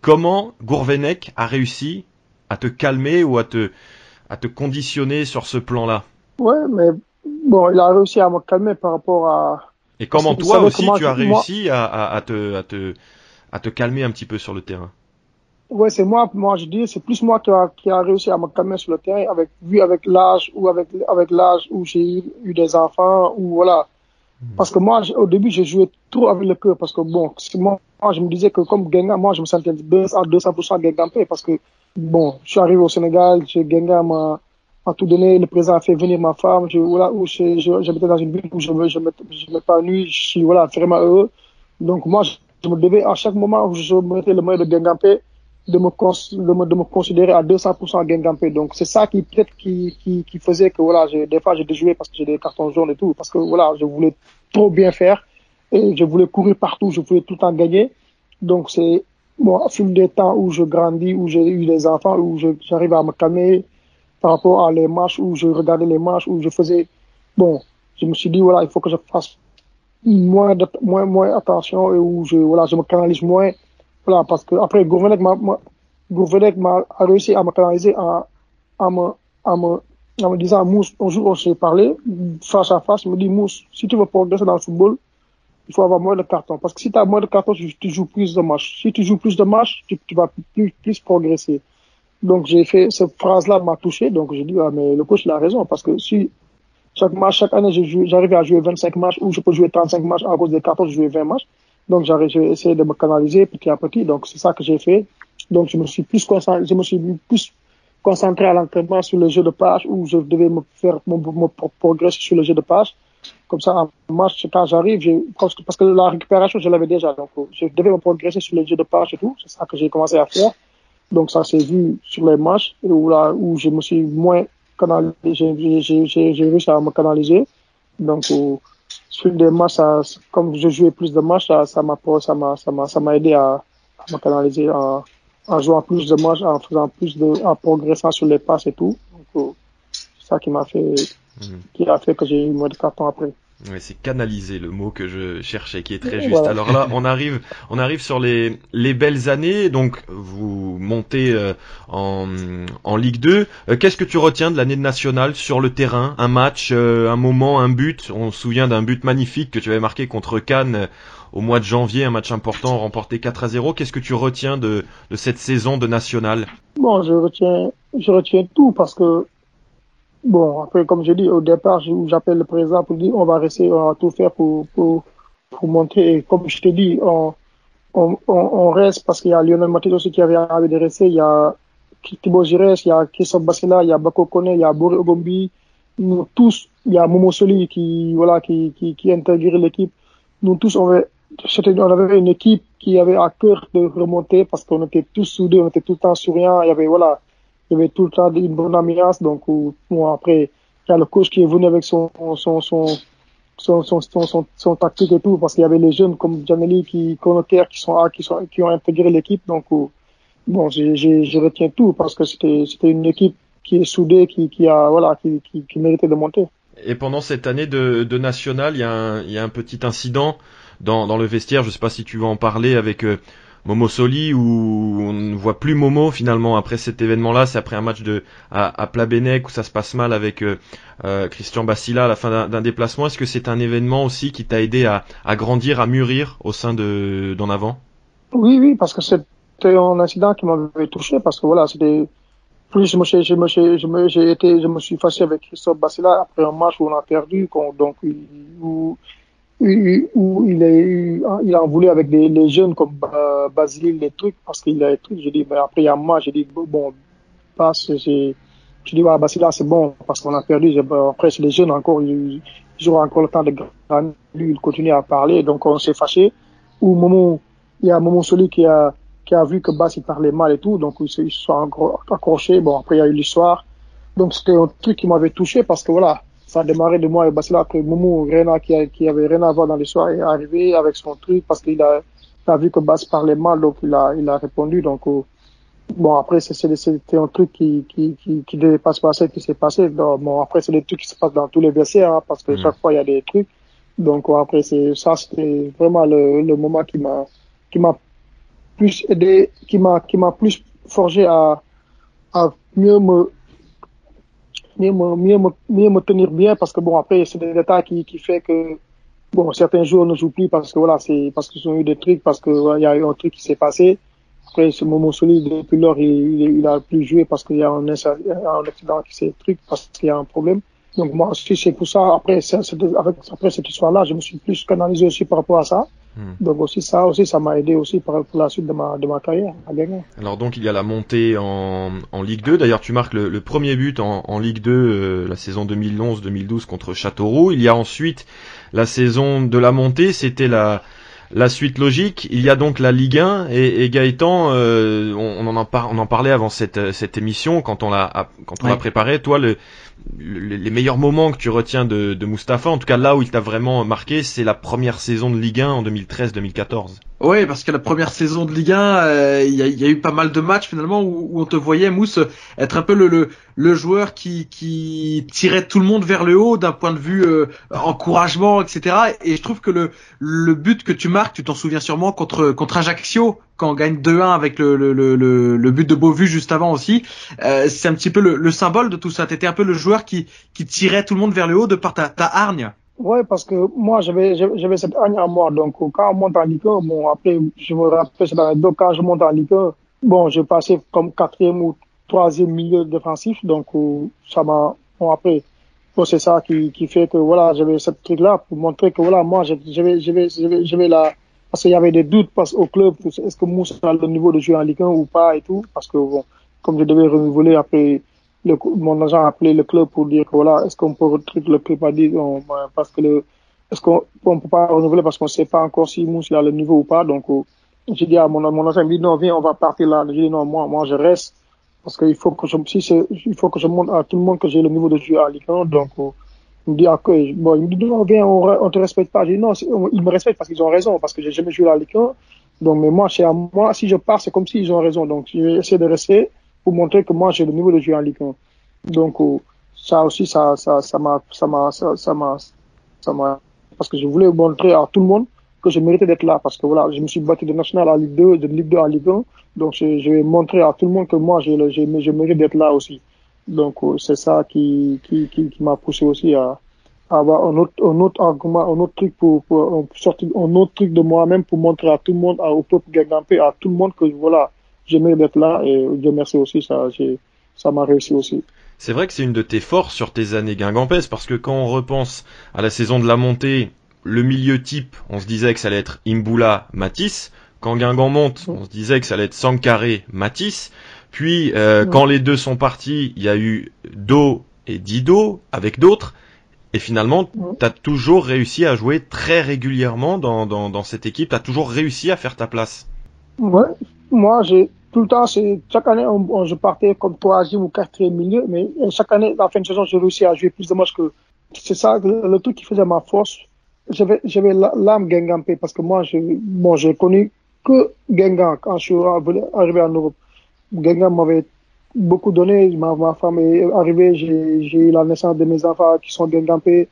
comment Gourvenec a réussi à te calmer ou à te, à te conditionner sur ce plan-là? Ouais, mais bon, il a réussi à me calmer par rapport à. Et comment toi aussi tu as réussi à, à, à, te, à, te, à te calmer un petit peu sur le terrain? Ouais, c'est moi, moi je dis, c'est plus moi qui a, qui a réussi à me calmer sur le terrain, avec, vu avec l'âge ou avec, avec l'âge où j'ai eu des enfants, ou voilà. Parce que moi, au début, j'ai joué trop avec le cœur, parce que bon, moi, je me disais que comme Genga, moi, je me sentais à 200% Gengampé, parce que bon, je suis arrivé au Sénégal, Genga m'a tout donné, le président a fait venir ma femme, je, voilà, où j'habitais dans une ville où je, je, je m'épanouis, je suis voilà, vraiment heureux. Donc moi, je, me devais, à chaque moment où je mettais le moyen de Gengampé, de me, de me, de me considérer à 200% Gengampé. Donc c'est ça qui peut-être qui, qui, qui faisait que voilà, je, des fois j'ai déjoué parce que j'ai des cartons jaunes et tout, parce que voilà, je voulais trop bien faire et je voulais courir partout, je voulais tout le temps gagner. Donc c'est bon, au fil des temps où je grandis, où j'ai eu des enfants, où j'arrive à me calmer par rapport à les matchs, où je regardais les matchs, où je faisais bon, je me suis dit voilà, il faut que je fasse moins moins moins attention et où je voilà, je me canalise moins voilà, parce que après Gourvenec m'a réussi à me canaliser à, à me à me en me disant Mousse, un jour on s'est parlé face à face, il me dit Mousse, si tu veux progresser dans le football, il faut avoir moins de cartons. Parce que si tu as moins de cartons, tu, joues plus de matchs. Si tu joues plus de matchs, tu, tu vas plus, plus progresser. Donc j'ai fait cette phrase-là m'a touché, donc j'ai dit ah mais le coach il a raison parce que si chaque match, chaque année j'arrive à jouer 25 matchs ou je peux jouer 35 matchs à cause des cartons, je joue 20 matchs. Donc j'ai essayé de me canaliser petit à petit. Donc c'est ça que j'ai fait. Donc je me suis plus concentré, je me suis plus concentré à l'entraînement sur le jeu de passe où je devais me faire mon, progresser sur le jeu de passe. Comme ça, en match, quand j'arrive, parce que, la récupération, je l'avais déjà. Donc, je devais me progresser sur le jeu de passe et tout. C'est ça que j'ai commencé à faire. Donc, ça s'est vu sur les matchs où, là, où je me suis moins canalisé, j'ai réussi à me canaliser. Donc, fil des matchs, ça, comme je jouais plus de matchs, ça, ça m'a, ça m'a, ça m'a, ça m'a aidé à, à me canaliser en, en jouant plus de matchs, en faisant plus de, en progressant sur les passes et tout. Donc, c'est ça qui m'a fait, mmh. qui a fait que j'ai eu moins de cartons après. Ouais, c'est canaliser le mot que je cherchais, qui est très juste. Voilà. Alors là, on arrive, on arrive sur les, les belles années. Donc, vous montez euh, en, en Ligue 2. Euh, Qu'est-ce que tu retiens de l'année nationale sur le terrain? Un match, euh, un moment, un but? On se souvient d'un but magnifique que tu avais marqué contre Cannes au mois de janvier, un match important remporté 4 à 0. Qu'est-ce que tu retiens de, de cette saison de nationale? Bon, je retiens, je retiens tout parce que Bon, après, comme je dis, au départ, j'appelle le président pour dire on va rester, on va tout faire pour, pour, pour monter. Et comme je te dis, on, on, on reste parce qu'il y a Lionel Maté aussi qui avait envie de. Il y a Thibaut Gires, il y a Christophe Bassila, il y a Bako Kone, il y a Boré Ogombi. Nous tous, il y a Momo Soli qui, voilà, qui, qui, qui intégrait l'équipe. Nous tous, on avait, on avait une équipe qui avait à cœur de remonter parce qu'on était tous soudés, on était tout le temps souriants. Il y avait, voilà, il y avait tout le temps une bonne ambiance. Donc, bon, après, il y a le coach qui est venu avec son, son, son, son, son, son, son tactique et tout, parce qu'il y avait les jeunes comme Janelli qui, qui sont, qui sont, qui ont intégré l'équipe. Donc, bon, je retiens tout parce que c'était, une équipe qui est soudée, qui, qui a, voilà, qui, qui, méritait de monter. Et pendant cette année de, de national, il y, a un, il y a un petit incident dans, dans le vestiaire. Je sais pas si tu veux en parler avec euh, Momo Soli où on ne voit plus Momo finalement après cet événement-là. C'est après un match de à, à Plabennec où ça se passe mal avec euh, euh, Christian Bassila à la fin d'un déplacement. Est-ce que c'est un événement aussi qui t'a aidé à, grandir, à mûrir au sein de d'en avant? Oui, oui, parce que c'était un incident qui m'avait touché parce que voilà, c'était plus je me suis fâché avec Christophe Bassila après un match où on a perdu, donc où, où il, est, il a voulu avec des, les jeunes comme euh, Basile, les trucs, parce qu'il a des trucs. J'ai dit, mais après, il y a moi, j'ai dit, bon, passe, c'est, je dis, bah, là, c'est bon, parce qu'on a perdu. Après, c'est les jeunes encore, ils, ils auront encore le temps de grandir. Lui, il continue à parler, donc on s'est fâché. Ou moment, il y a un moment celui qui a, qui a vu que Bass, il parlait mal et tout, donc ils se sont accrochés. Bon, après, il y a eu l'histoire. Donc, c'était un truc qui m'avait touché parce que voilà, ça a démarré de moi et Bassila après Moumou Rena qui, qui avait rien à voir dans l'histoire est arrivé avec son truc parce qu'il a, a vu que Bass parlait mal, donc il a, il a répondu. Donc, euh, bon, après, c'était un truc qui, qui, qui, qui devait pas se passer, qui s'est passé. Donc, bon, après, c'est des trucs qui se passent dans tous les vestiaires, hein, parce que chaque fois, il y a des trucs. Donc, après, c'est, ça, c'était vraiment le, le moment qui m'a, qui m'a plus aidé, qui m'a, qui m'a plus forgé à, à mieux me, mieux me, mieux me, mieux me tenir bien, parce que bon, après, c'est des détails qui, qui fait que, bon, certains jours ne jouent plus parce que voilà, c'est, parce qu'ils ont eu des trucs, parce que, voilà, il y a eu un truc qui s'est passé. Après, ce moment solide, depuis lors, il, il, il, a plus joué parce qu'il y a un, un accident qui s'est truc, parce qu'il y a un problème. Donc moi aussi, c'est pour ça, après, c'est, avec, après cette histoire-là, je me suis plus canalisé aussi par rapport à ça. Hmm. Donc aussi ça, aussi ça m'a aidé aussi pour, pour, la suite de ma, de ma carrière à gagner. Alors donc il y a la montée en, en Ligue 2. D'ailleurs tu marques le, le, premier but en, en Ligue 2 euh, la saison 2011-2012 contre Châteauroux. Il y a ensuite la saison de la montée, c'était la la suite logique, il y a donc la Ligue 1 et, et Gaëtan, euh, on, on, en par, on en parlait avant cette, cette émission quand on l'a quand on l'a préparé. Toi, le, le, les meilleurs moments que tu retiens de, de Mustapha, en tout cas là où il t'a vraiment marqué, c'est la première saison de Ligue 1 en 2013-2014. Oui, parce que la première saison de Ligue 1, euh, il y, a, eu pas mal de matchs finalement où, on te voyait Mousse être un peu le, le, le, joueur qui, qui tirait tout le monde vers le haut d'un point de vue euh, encouragement, etc. Et je trouve que le, le but que tu marques, tu t'en souviens sûrement contre contre Ajaccio quand on gagne 2-1 avec le, le, le, le, but de Beauvu juste avant aussi, euh, c'est un petit peu le, le symbole de tout ça. T'étais un peu le joueur qui, qui tirait tout le monde vers le haut de par ta, ta hargne. Ouais, parce que moi, j'avais, j'avais cette hargne à moi. Donc, quand on monte en Ligue 1, bon, après, je me rappelle, c'est dans donc, quand je monte en Ligue 1, bon, je passais comme quatrième ou troisième milieu défensif. Donc, euh, ça m'a, bon, après, bon, c'est ça qui, qui fait que, voilà, j'avais cette truc-là pour montrer que, voilà, moi, j'avais, j'avais, j'avais la, parce qu'il y avait des doutes parce, au club, est-ce que Moussa a le niveau de jouer en Ligue 1 ou pas et tout. Parce que, bon, comme je devais renouveler après, mon agent a appelé le club pour dire voilà, est-ce qu'on peut retrouver le club a dit, on, parce que le, est-ce qu'on on peut pas renouveler parce qu'on sait pas encore si Moussa a le niveau ou pas. Donc, euh, j'ai dit à mon, mon agent, il me dit non, viens, on va partir là. J'ai dit non, moi, moi, je reste parce qu'il faut que je, si il faut que je montre à tout le monde que j'ai le niveau de jouer en Ligue 1. Donc, euh, il me dit, que, bon, il me dit, non, viens, on, on te respecte pas. J'ai dit, non, ils me respectent parce qu'ils ont raison, parce que j'ai jamais joué la Ligue 1. Donc, mais moi, à moi, si je pars, c'est comme s'ils ont raison. Donc, je vais essayer de rester pour montrer que moi, j'ai le niveau de jouer en Ligue 1. Donc, euh, ça aussi, ça, ça, ça m'a, ça m'a, ça, m'a, ça m'a, parce que je voulais montrer à tout le monde que je méritais d'être là, parce que voilà, je me suis battu de national à Ligue 2, de Ligue 2 à Ligue 1. Donc, je, je vais montrer à tout le monde que moi, j'ai, je, je mérite d'être là aussi. Donc, euh, c'est ça qui, qui, qui, m'a poussé aussi à, à avoir un autre, un autre argument, un autre truc pour, pour sortir un autre truc de moi-même pour montrer à tout le monde, au peuple Gagampé, à tout le monde que voilà, j'aimais d'être là et Dieu merci aussi, ça, ça m'a réussi aussi. C'est vrai que c'est une de tes forces sur tes années guingampaises parce que quand on repense à la saison de la montée, le milieu type, on se disait que ça allait être Imbula, Matisse. Quand Guingamp monte, on se disait que ça allait être Sankaré, Matisse. Puis, euh, quand les deux sont partis, il y a eu Do et Dido avec d'autres. Et finalement, tu as toujours réussi à jouer très régulièrement dans, dans, dans cette équipe. Tu as toujours réussi à faire ta place. Ouais, moi, j'ai tout le temps, c'est chaque année, je partais comme troisième ou quatrième milieu, mais chaque année, dans la fin de saison, j'ai réussi à jouer plus de matchs que. C'est ça, le, le, truc qui faisait ma force. J'avais, j'avais l'âme Gengampé parce que moi, je, bon, j'ai connu que Gengan quand je suis arrivé en Europe. Gengan m'avait beaucoup donné. Ma, ma femme est arrivée, j'ai, eu la naissance de mes enfants qui sont Gengampé.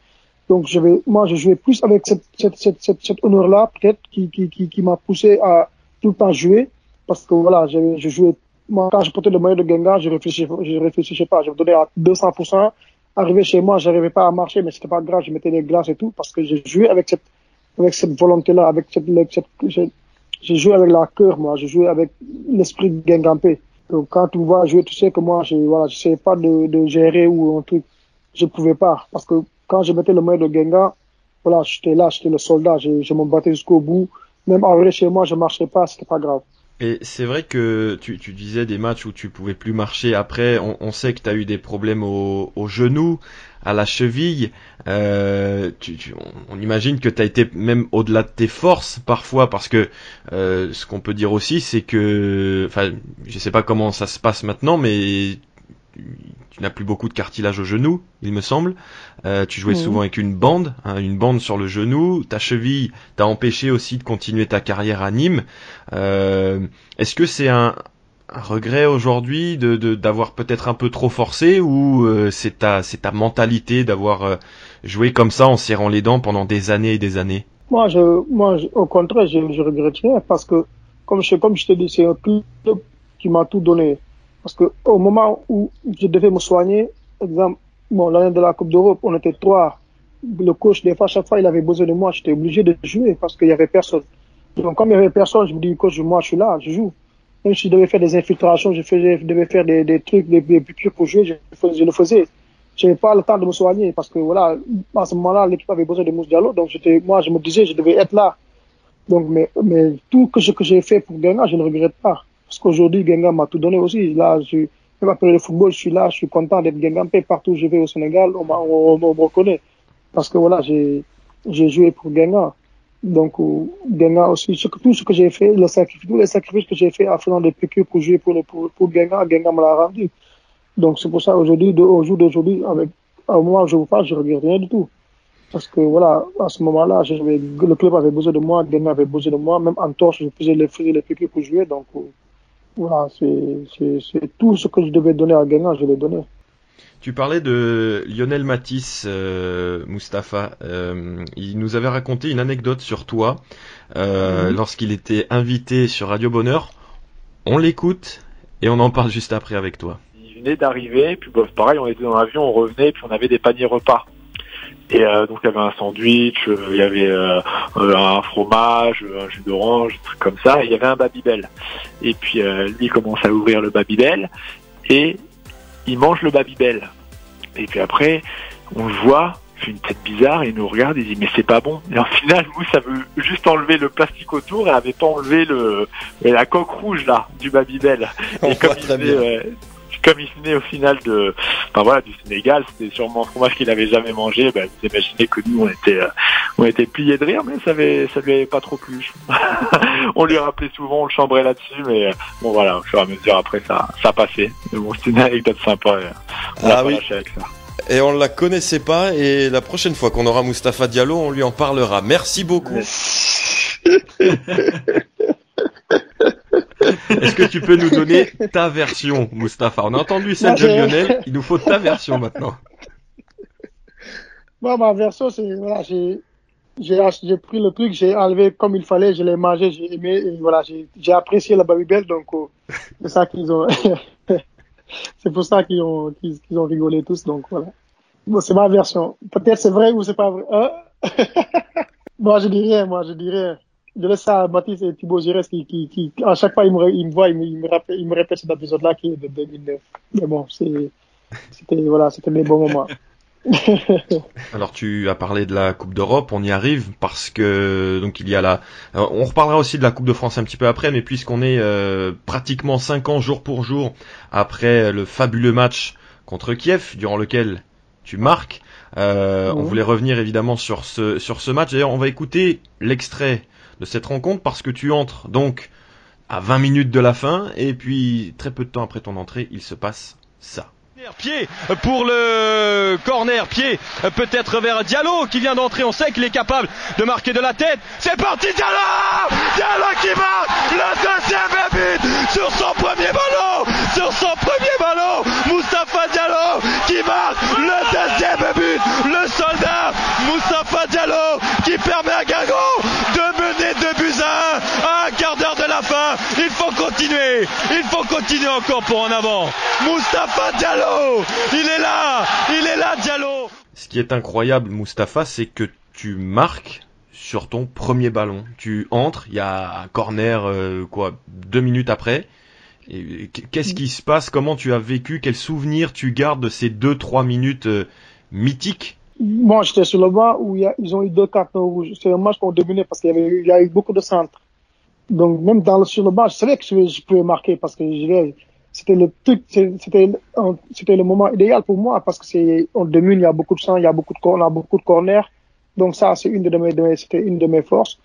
Donc, je vais, moi, je jouais plus avec cette, cette, cette, cette, cet honneur-là, peut-être, qui, qui, qui m'a poussé à tout le temps jouer parce que voilà, je, je jouais, moi, quand je portais le maillot de Gengar, je réfléchissais, je réfléchissais pas, je me donnais à 200%. Arrivé chez moi, j'arrivais pas à marcher, mais c'était pas grave, je mettais des glaces et tout, parce que j'ai joué avec cette, volonté-là, avec cette, cette, j'ai joué avec la cœur, moi, j'ai joué avec l'esprit de Gengampé. Donc, quand tu vois jouer, tu sais que moi, je, voilà, je sais pas de, gérer ou un truc. Je pouvais pas, parce que quand je mettais le maillot de Gengar, voilà, j'étais là, j'étais le soldat, je, je me battais jusqu'au bout. Même arrivé chez moi, je marchais pas, c'était pas grave. Et c'est vrai que tu, tu, disais des matchs où tu pouvais plus marcher. Après, on, on sait que tu as eu des problèmes au, au, genou, à la cheville. Euh, tu, tu, on, imagine que tu as été même au-delà de tes forces parfois, parce que euh, ce qu'on peut dire aussi, c'est que, enfin, je sais pas comment ça se passe maintenant, mais tu n'as plus beaucoup de cartilage au genou, il me semble. Euh, tu jouais souvent avec une bande, hein, une bande sur le genou. Ta cheville t'a empêché aussi de continuer ta carrière à Nîmes. Euh, Est-ce que c'est un, un, regret aujourd'hui de d'avoir peut-être un peu trop forcé ou euh, c'est ta c'est ta mentalité d'avoir euh, joué comme ça en serrant les dents pendant des années et des années? Moi, je, moi, je, au contraire, je, je regrette rien parce que comme je comme je te dis, c'est un club qui m'a tout donné. Parce que au moment où je devais me soigner, exemple, bon, l'année de la Coupe d'Europe, on était trois. Le coach, des fois, chaque fois, il avait besoin de moi. J'étais obligé de jouer parce qu'il y avait personne. Donc, comme il y avait personne, je me dis, coach, moi, je suis là, je joue. Même si je devais faire des infiltrations, je, devais faire des, trucs, des, des pour jouer, je, le faisais. Je n'avais pas le temps de me soigner parce que, voilà, à ce moment-là, l'équipe avait besoin de Mousse Diallo. Donc, moi, je me disais, je devais être là. Donc, mais, mais tout ce que j'ai fait pour Ghana, je ne regrette pas. Parce qu'aujourd'hui, Gengar m'a tout donné aussi. Là, je, même après le football, je suis là, je suis content d'être Gengampé. Partout où je vais au Sénégal, on, me reconnaît. Parce que voilà, j'ai, joué pour Gengar. Donc, Gengar aussi, tout ce que j'ai fait, tous les sacrifices que j'ai fait en faisant des PQ pour jouer pour, le, pour, pour me l'a rendu. Donc, c'est pour ça, aujourd'hui, au jour d'aujourd'hui, au moment où je vous parle, je regrette rien du tout. Parce que voilà, à ce moment-là, le club avait besoin de moi, Gengar avait besoin de moi, même en torche, je faisais les, les PQ pour jouer. Donc, voilà, c'est tout ce que je devais donner à Guingamp, je l'ai donné. Tu parlais de Lionel Matisse, euh, Mustapha. Euh, il nous avait raconté une anecdote sur toi euh, mmh. lorsqu'il était invité sur Radio Bonheur. On l'écoute et on en parle juste après avec toi. Il venait d'arriver, puis bon, pareil, on était dans l'avion, on revenait, puis on avait des paniers repas. Et euh, donc il y avait un sandwich, euh, il y avait euh, un fromage, un jus d'orange, un truc comme ça, et il y avait un Babybel. Et puis lui il commence à ouvrir le Babybel et il mange le Babybel. Et puis après, on le voit, il fait une tête bizarre, il nous regarde, il dit mais c'est pas bon. Et en final, vous, ça veut juste enlever le plastique autour et avait pas enlevé le la coque rouge là du Babybel. Et comme il disait, comme il venait au final de, enfin voilà, du Sénégal, c'était sûrement un fromage qu'il n'avait jamais mangé. Ben, vous imaginez que nous, on était, euh, on était pliés de rire, mais ça avait, ça lui avait pas trop plu. on lui rappelait souvent, on le chambrait là-dessus, mais euh, bon voilà, au fur et à mesure après ça, ça passait. Mais bon, c'était une anecdote sympa. On ah oui. avec ça. Et on la connaissait pas, et la prochaine fois qu'on aura Mustapha Diallo, on lui en parlera. Merci beaucoup. Est-ce que tu peux nous donner ta version, Mustapha? On a entendu celle de Lionel, il nous faut ta version maintenant. Bon, ma version, c'est voilà, j'ai j'ai pris le truc, j'ai enlevé comme il fallait, je l'ai mangé, j'ai aimé, et voilà, j'ai apprécié la Babybel, donc oh, c'est ça qu'ils ont, c'est pour ça qu'ils ont ont rigolé tous, donc voilà. Bon, c'est ma version. Peut-être c'est vrai ou c'est pas vrai. Hein? Moi, je dis rien, moi, je dis rien je laisse ça à Baptiste et Thibaut Gérès qui, qui, qui, à chaque fois, ils me, ils me voient, ils me, ils me, rappellent, ils me répètent cet épisode-là qui est de 2009. Mais bon, c'était, voilà, c'était des bons moments. Alors tu as parlé de la Coupe d'Europe, on y arrive parce que donc il y a la, on reparlera aussi de la Coupe de France un petit peu après, mais puisqu'on est euh, pratiquement 5 ans jour pour jour après le fabuleux match contre Kiev, durant lequel tu marques, euh, on voulait revenir évidemment sur ce sur ce match. D'ailleurs, on va écouter l'extrait de cette rencontre parce que tu entres donc à 20 minutes de la fin et puis très peu de temps après ton entrée, il se passe ça. Pied pour le corner, pied peut-être vers Diallo qui vient d'entrer, on sait qu'il est capable de marquer de la tête. C'est parti Diallo! Diallo qui marque! Le deuxième but sur son premier ballon! Sur son premier ballon! Moustapha Diallo qui marque le deuxième but! Le soldat Moustapha Diallo qui permet à Guingamp de mener 2 buts à 1 à un quart d'heure de la fin. Il faut continuer, il faut continuer encore pour en avant. Moustapha Diallo il est là Il est là, Diallo Ce qui est incroyable, Mustapha, c'est que tu marques sur ton premier ballon. Tu entres, il y a un corner, euh, quoi, deux minutes après. Qu'est-ce qui se passe? Comment tu as vécu? Quels souvenirs tu gardes de ces deux, trois minutes euh, mythiques? Moi, j'étais sur le banc où ils ont eu deux cartons rouges. C'est un match qu'on dominait parce qu'il y, y a eu beaucoup de centres. Donc même dans sur le banc, je savais que je, je pouvais marquer parce que c'était le truc, c'était c'était le moment idéal pour moi parce que c'est on domine, il y a beaucoup de sang, il y a beaucoup de on a beaucoup de corners. Donc ça, c'est une de mes, c'était une de mes forces.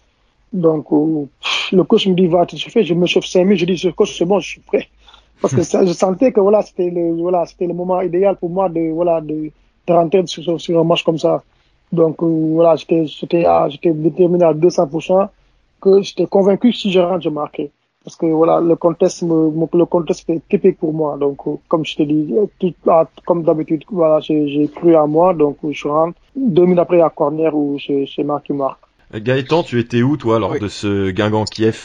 Donc euh, le coach me dit va te chauffer, je me chauffe 5 minutes, je dis coach c'est bon, je suis prêt. Parce que ça, je sentais que voilà, c'était le voilà, c'était le moment idéal pour moi de voilà de, de rentrer sur, sur- un match comme ça. Donc euh, voilà, j'étais j'étais j'étais déterminé à 200% que j'étais convaincu que si je rentre, je marquais. Parce que voilà, le contexte, me, me- le contexte était typique pour moi. Donc, euh, comme je te dis, euh, tout, ah, comme d'habitude, voilà, j'ai cru à moi. Donc, euh, je rentre. Deux minutes après, à corner où c'est qui marque. Gaëtan, tu étais où toi lors Oui. de ce Guingamp Kiev?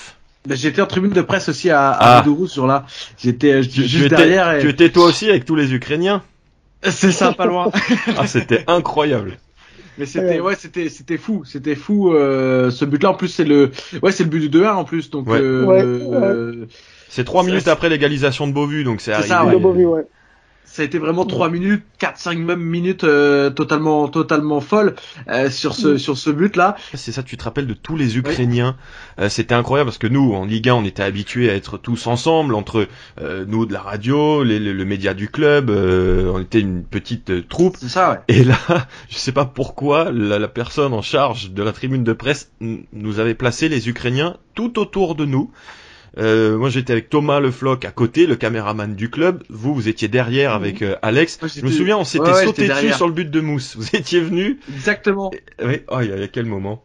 Ben, J'étais en tribune de presse aussi à, Ah. à sur là. J'étais tu, juste tu étais, derrière. et- tu étais toi aussi avec tous les Ukrainiens? C'est ça, pas loin. Ah, c'était incroyable. Mais c'était ouais, c'était c'était fou, c'était fou euh, ce but-là. En plus, c'est le ouais, c'est le but du 2-1 en plus. Donc Ouais. euh, Ouais, euh, C'est trois minutes après l'égalisation de Beauvue, donc c'est C'est arrivé. ça, ouais. Bobby, ouais. Ça a été vraiment 3 minutes, 4 5 même minutes euh, totalement totalement folles euh, sur ce sur ce but-là. C'est ça, tu te rappelles de tous les Ukrainiens. Euh, C'était incroyable parce que nous, en Ligue 1, on était habitués à être tous ensemble, entre euh, nous de la radio, les- le, le média du club, euh, on était une petite euh, troupe. C'est ça, ouais. Et là, je sais pas pourquoi, la, la personne en charge de la tribune de presse nous avait placé les Ukrainiens tout autour de nous. Euh, moi, j'étais avec Thomas Le Floch à côté, le caméraman du club. Vous, vous étiez derrière avec euh, Alex. Moi, Je me souviens, on s'était Ouais, ouais, sauté dessus sur le but de Mousse. Vous étiez venus. Exactement. Oui, oh, il y a- il y a quel moment?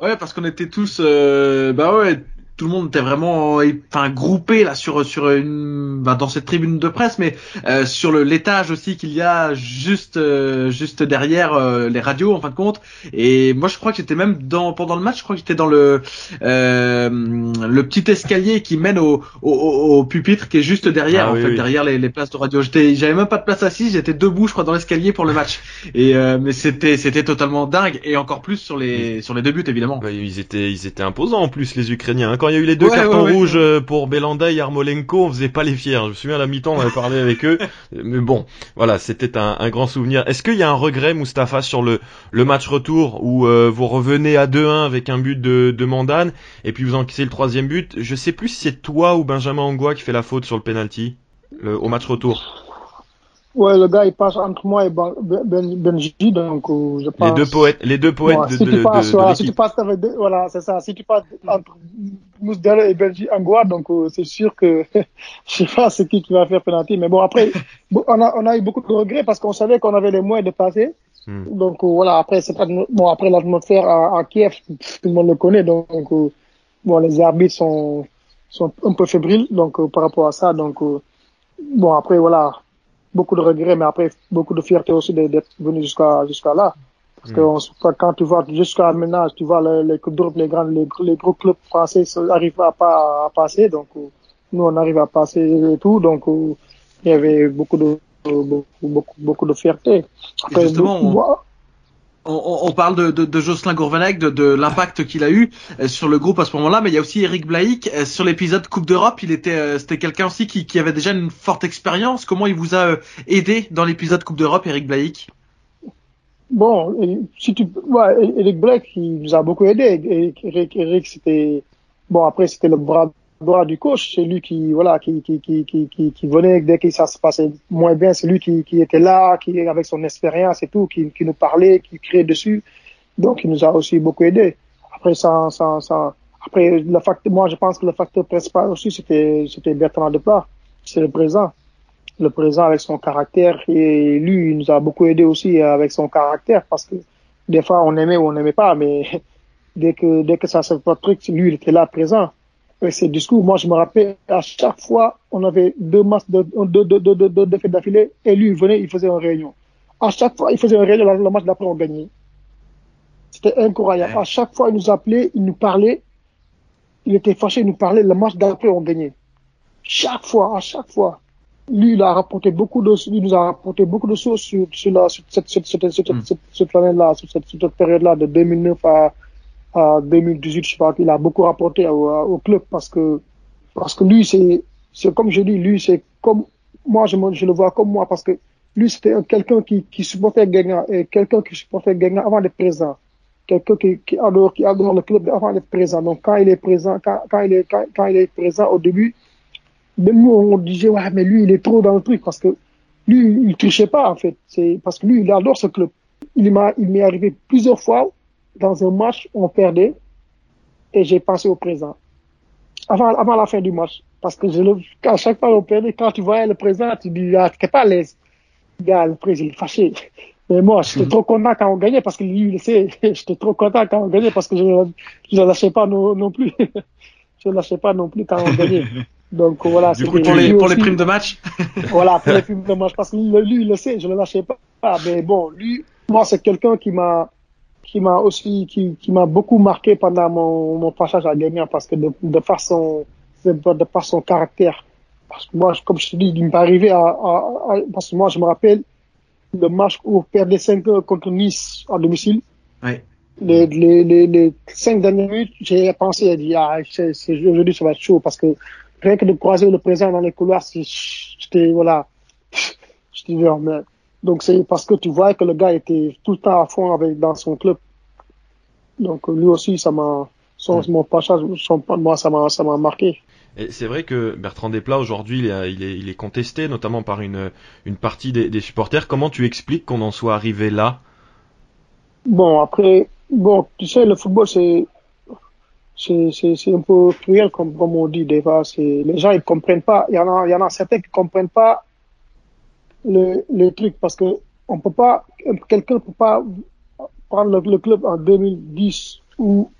Ouais, parce qu'on était tous, euh, bah ouais, tout le monde était vraiment, enfin, groupé là sur sur une, bah, dans cette tribune de presse, mais euh, sur le l'étage aussi qu'il y a juste euh, juste derrière euh, les radios en fin de compte. Et moi, je crois que j'étais même dans pendant le match, je crois que j'étais dans le euh, le petit escalier qui mène au, au, au- pupitre qui est juste derrière, Ah en oui, fait, oui. derrière les, les places de radio. J'étais, j'avais même pas de place assise, j'étais debout, je crois, dans l'escalier pour le match. Et euh, mais c'était c'était totalement dingue et encore plus sur les sur les deux buts évidemment. Bah, ils étaient, ils étaient imposants en plus les Ukrainiens. hein. Quand il y a eu les deux Ouais, cartons ouais, ouais. rouges euh, pour Belanda et Yarmolenko, on faisait pas les fiers. Je me souviens à la mi-temps, on avait parlé avec eux. Mais bon, voilà, c'était un, un grand souvenir. Est-ce qu'il y a un regret, Mustapha, sur le, le match retour où euh, vous revenez à 2-1 avec un but de, de Mandane et puis vous encaissez le troisième but? Je sais plus si c'est toi ou Benjamin Angois qui fait la faute sur le penalty le- au match retour. Ouais, le gars, il passe entre moi et Ben, ben, Benji, donc euh, je Les deux poètes, les deux poètes de, si de, tu passes, de voilà, si tu passes avec voilà, c'est ça. Si tu passes entre Mousdale et Benji Angoua, donc euh, c'est sûr que je sais pas c'est qui qui va faire penalty. Mais bon, après, on a, on a eu beaucoup de regrets parce qu'on savait qu'on avait les moyens de passer. Hmm. Donc euh, voilà, après c'est pas bon après l'atmosphère à, à Kiev, tout le monde le connaît. Donc bon, les arbitres sont sont un peu fébriles donc par rapport à ça. Donc bon après voilà, beaucoup de regrets, mais après beaucoup de fierté aussi d'être venu jusqu'à jusqu'à là. Parce que Mm. se- quand tu vois jusqu'à maintenant, tu vois les, les les grands, les, les gros clubs français n'arrivent à pas à passer, donc euh, nous on arrive à passer et tout, donc euh, il y avait beaucoup de beaucoup beaucoup, beaucoup de fierté. Justement, On, on- parle de, de, de Jocelyn Gourvenec, de, de l'impact qu'il a eu euh, sur le groupe à ce moment-là, mais il y a aussi Eric Blaïc. Euh, sur l'épisode Coupe d'Europe, il était, euh, c'était quelqu'un aussi qui, qui avait déjà une forte expérience. Comment il vous a aidé dans l'épisode Coupe d'Europe, Eric Blaïc? Bon, si tu, ouais, Eric Black, il nous a beaucoup aidé. Eric, Eric, Eric, c'était, bon, après, c'était le bras droit du coach. C'est lui qui, voilà, qui, qui, qui, qui, qui, venait dès que ça se passait moins bien. C'est lui qui, qui était là, qui, avec son expérience et tout, qui, qui nous parlait, qui créait dessus. Donc, il nous a aussi beaucoup aidé. Après, ça, ça, ça, après, le facteur, moi, je pense que le facteur principal aussi, c'était, c'était Bertrand Deplat. C'est le présent le présent avec son caractère et lui il nous a beaucoup aidé aussi avec son caractère parce que des fois on aimait ou on n'aimait pas mais dès que dès que ça se fait truc lui il était là présent ses discours moi je me rappelle à chaque fois on avait deux matchs de deux deux deux deux, deux défaites d'affilée et lui il venait il faisait une réunion. À chaque fois il faisait une réunion le match d'après on gagnait. C'était incroyable. À chaque fois il nous appelait il nous parlait. Il était fâché il nous parlait le match d'après on gagnait. Chaque fois à chaque fois. Lui, il a rapporté beaucoup de, il nous a rapporté beaucoup de choses sur, sur, la, sur cette, cette, cette, cette, cette, cette cette, sur cette période-là de 2009 à, à 2018, je sais pas, il a beaucoup rapporté au, au club parce que, parce que lui, c'est, c'est comme je dis, lui, c'est comme, moi, je, je le vois comme moi parce que lui, c'était un- quelqu'un qui, qui supportait Guingamp et quelqu'un qui supportait Guingamp avant d'être présent. quelqu'un qui, qui adore, qui adore le club avant d'être présent. Donc quand il est présent, quand, quand il est, quand, il est présent au début, même nous on disait ouais mais lui il est trop dans le truc parce que lui il trichait pas en fait. C'est parce que lui il adore ce club. Il m'est arrivé plusieurs fois dans un match on perdait et j'ai pensé au présent avant, avant la fin du match. Parce que je le, à chaque fois on perdait, quand tu voyais le présent, tu dis, ah, t'es pas à l'aise. Gars, le président, il est fâché. Mais moi, j'étais trop content quand on gagnait parce que lui, il sait, j'étais trop content quand on gagnait parce que je ne lâchais pas non, non plus. je ne lâchais pas non plus quand on gagnait. Donc voilà. Du coup, pour les, pour les primes de match? Voilà, pour les primes de match. Parce que lui, il le sait, je ne le lâchais pas. Mais bon, lui, moi, c'est quelqu'un qui m'a qui m'a aussi qui, qui m'a beaucoup marqué pendant mon, mon passage à Guingamp parce que de, de par son de par son caractère parce que moi comme je te dis il m'est arrivé à, à, à, parce que moi je me rappelle le match où on perdait 5 contre Nice à domicile Ouais. les, les, les, les cinq dernières minutes, j'ai pensé, j'ai dit, ah, aujourd'hui, ça va être chaud parce que rien que de croiser le président dans les couloirs, j'étais, voilà, je te jure, mais, donc c'est parce que tu vois que le gars était tout le temps à fond avec, dans son club. Donc, lui aussi, ça m'a, son, mon passage, son, moi, ça m'a, ça m'a marqué. Et c'est vrai que Bertrand Desplat aujourd'hui il, est- il est, il est contesté notamment par une, une partie des, des supporters. Comment tu expliques qu'on en soit arrivé là? Bon, après, bon, tu sais, le football, c'est, c'est, c'est, c'est un peu cruel, comme, comme on dit des fois. C'est, les gens, ils comprennent pas. Il y en a, il y en a certains qui comprennent pas le, le truc parce que on peut pas, quelqu'un peut pas prendre le, club en 2010 où,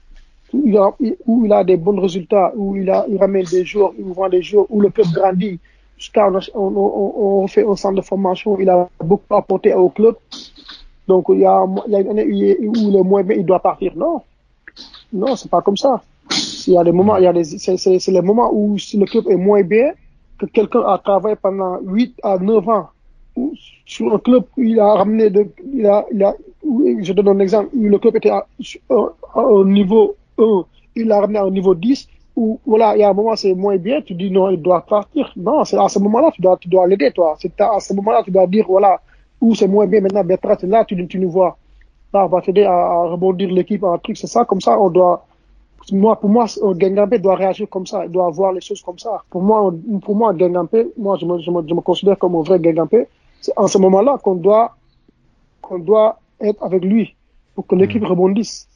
il a, des bons résultats, où il a, il ramène des jours, il vend des jours, où le club grandit. Jusqu'à, on, fait un centre de formation, il a beaucoup apporté au club. Donc, il y a, il y a une année où le moins bien, il doit partir. Non. Non, c'est pas comme ça. Il y a des moments, il y a des, c'est, les moments où si le club est moins bien, que quelqu'un a travaillé pendant 8 à 9 ans sur un club il a ramené il a, je donne un exemple, où le club était à, à- au niveau 1, il l'a ramené au niveau 10, où, voilà, il y a un moment, c'est moins bien, tu dis non, il doit partir. Non, c'est à ce moment-là, tu dois, tu dois l'aider, toi. C'est à, à ce moment-là, tu dois dire, voilà, où c'est moins bien maintenant, Bertrand, là, tu, tu nous vois. Là, on va t'aider à, à rebondir l'équipe un truc, c'est ça, comme ça, on doit, moi, pour moi, un Guingampé doit réagir comme ça, il doit voir les choses comme ça. Pour moi, pour moi, un Guingampé, moi, je me, je me, je me considère comme un vrai Guingampé. C'est en ce moment-là qu'on doit, qu'on doit être avec lui pour que l'équipe rebondisse.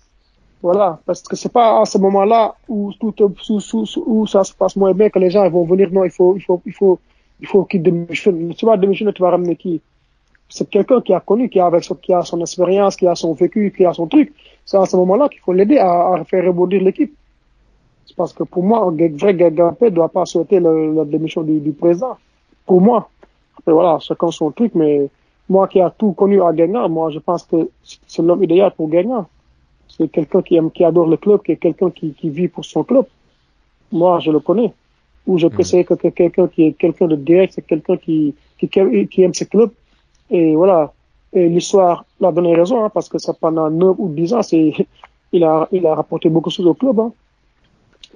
Voilà, parce que c'est pas à ce moment-là où tout, où, où, où ça se passe moins bien que les gens ils vont venir. Non, il faut, il faut, il faut, il faut qu'il démissionne. Tu vas démissionner, tu vas ramener qui? C'est quelqu'un qui a connu, qui a avec son, qui a son expérience, qui a son vécu, qui a son truc. C'est à ce moment-là qu'il faut l'aider à, à faire rebondir l'équipe. C'est parce que pour moi, un vrai Gagampé ne doit pas souhaiter la démission du, du président. Pour moi. Après, voilà, chacun son truc, mais moi qui a tout connu à Guingamp, moi je pense que c'est l'homme idéal pour Guingamp. C'est quelqu'un qui aime, qui adore le club, qui est quelqu'un qui, qui vit pour son club. Moi, je le connais. Ou je peux essayer que, que quelqu'un qui est quelqu'un de direct, c'est quelqu'un qui, qui, qui aime ses clubs. Et voilà. Et l'histoire l'a donné raison, hein, parce que ça pendant 9 ou 10 ans, c'est, il a, il a rapporté beaucoup de choses au club, hein.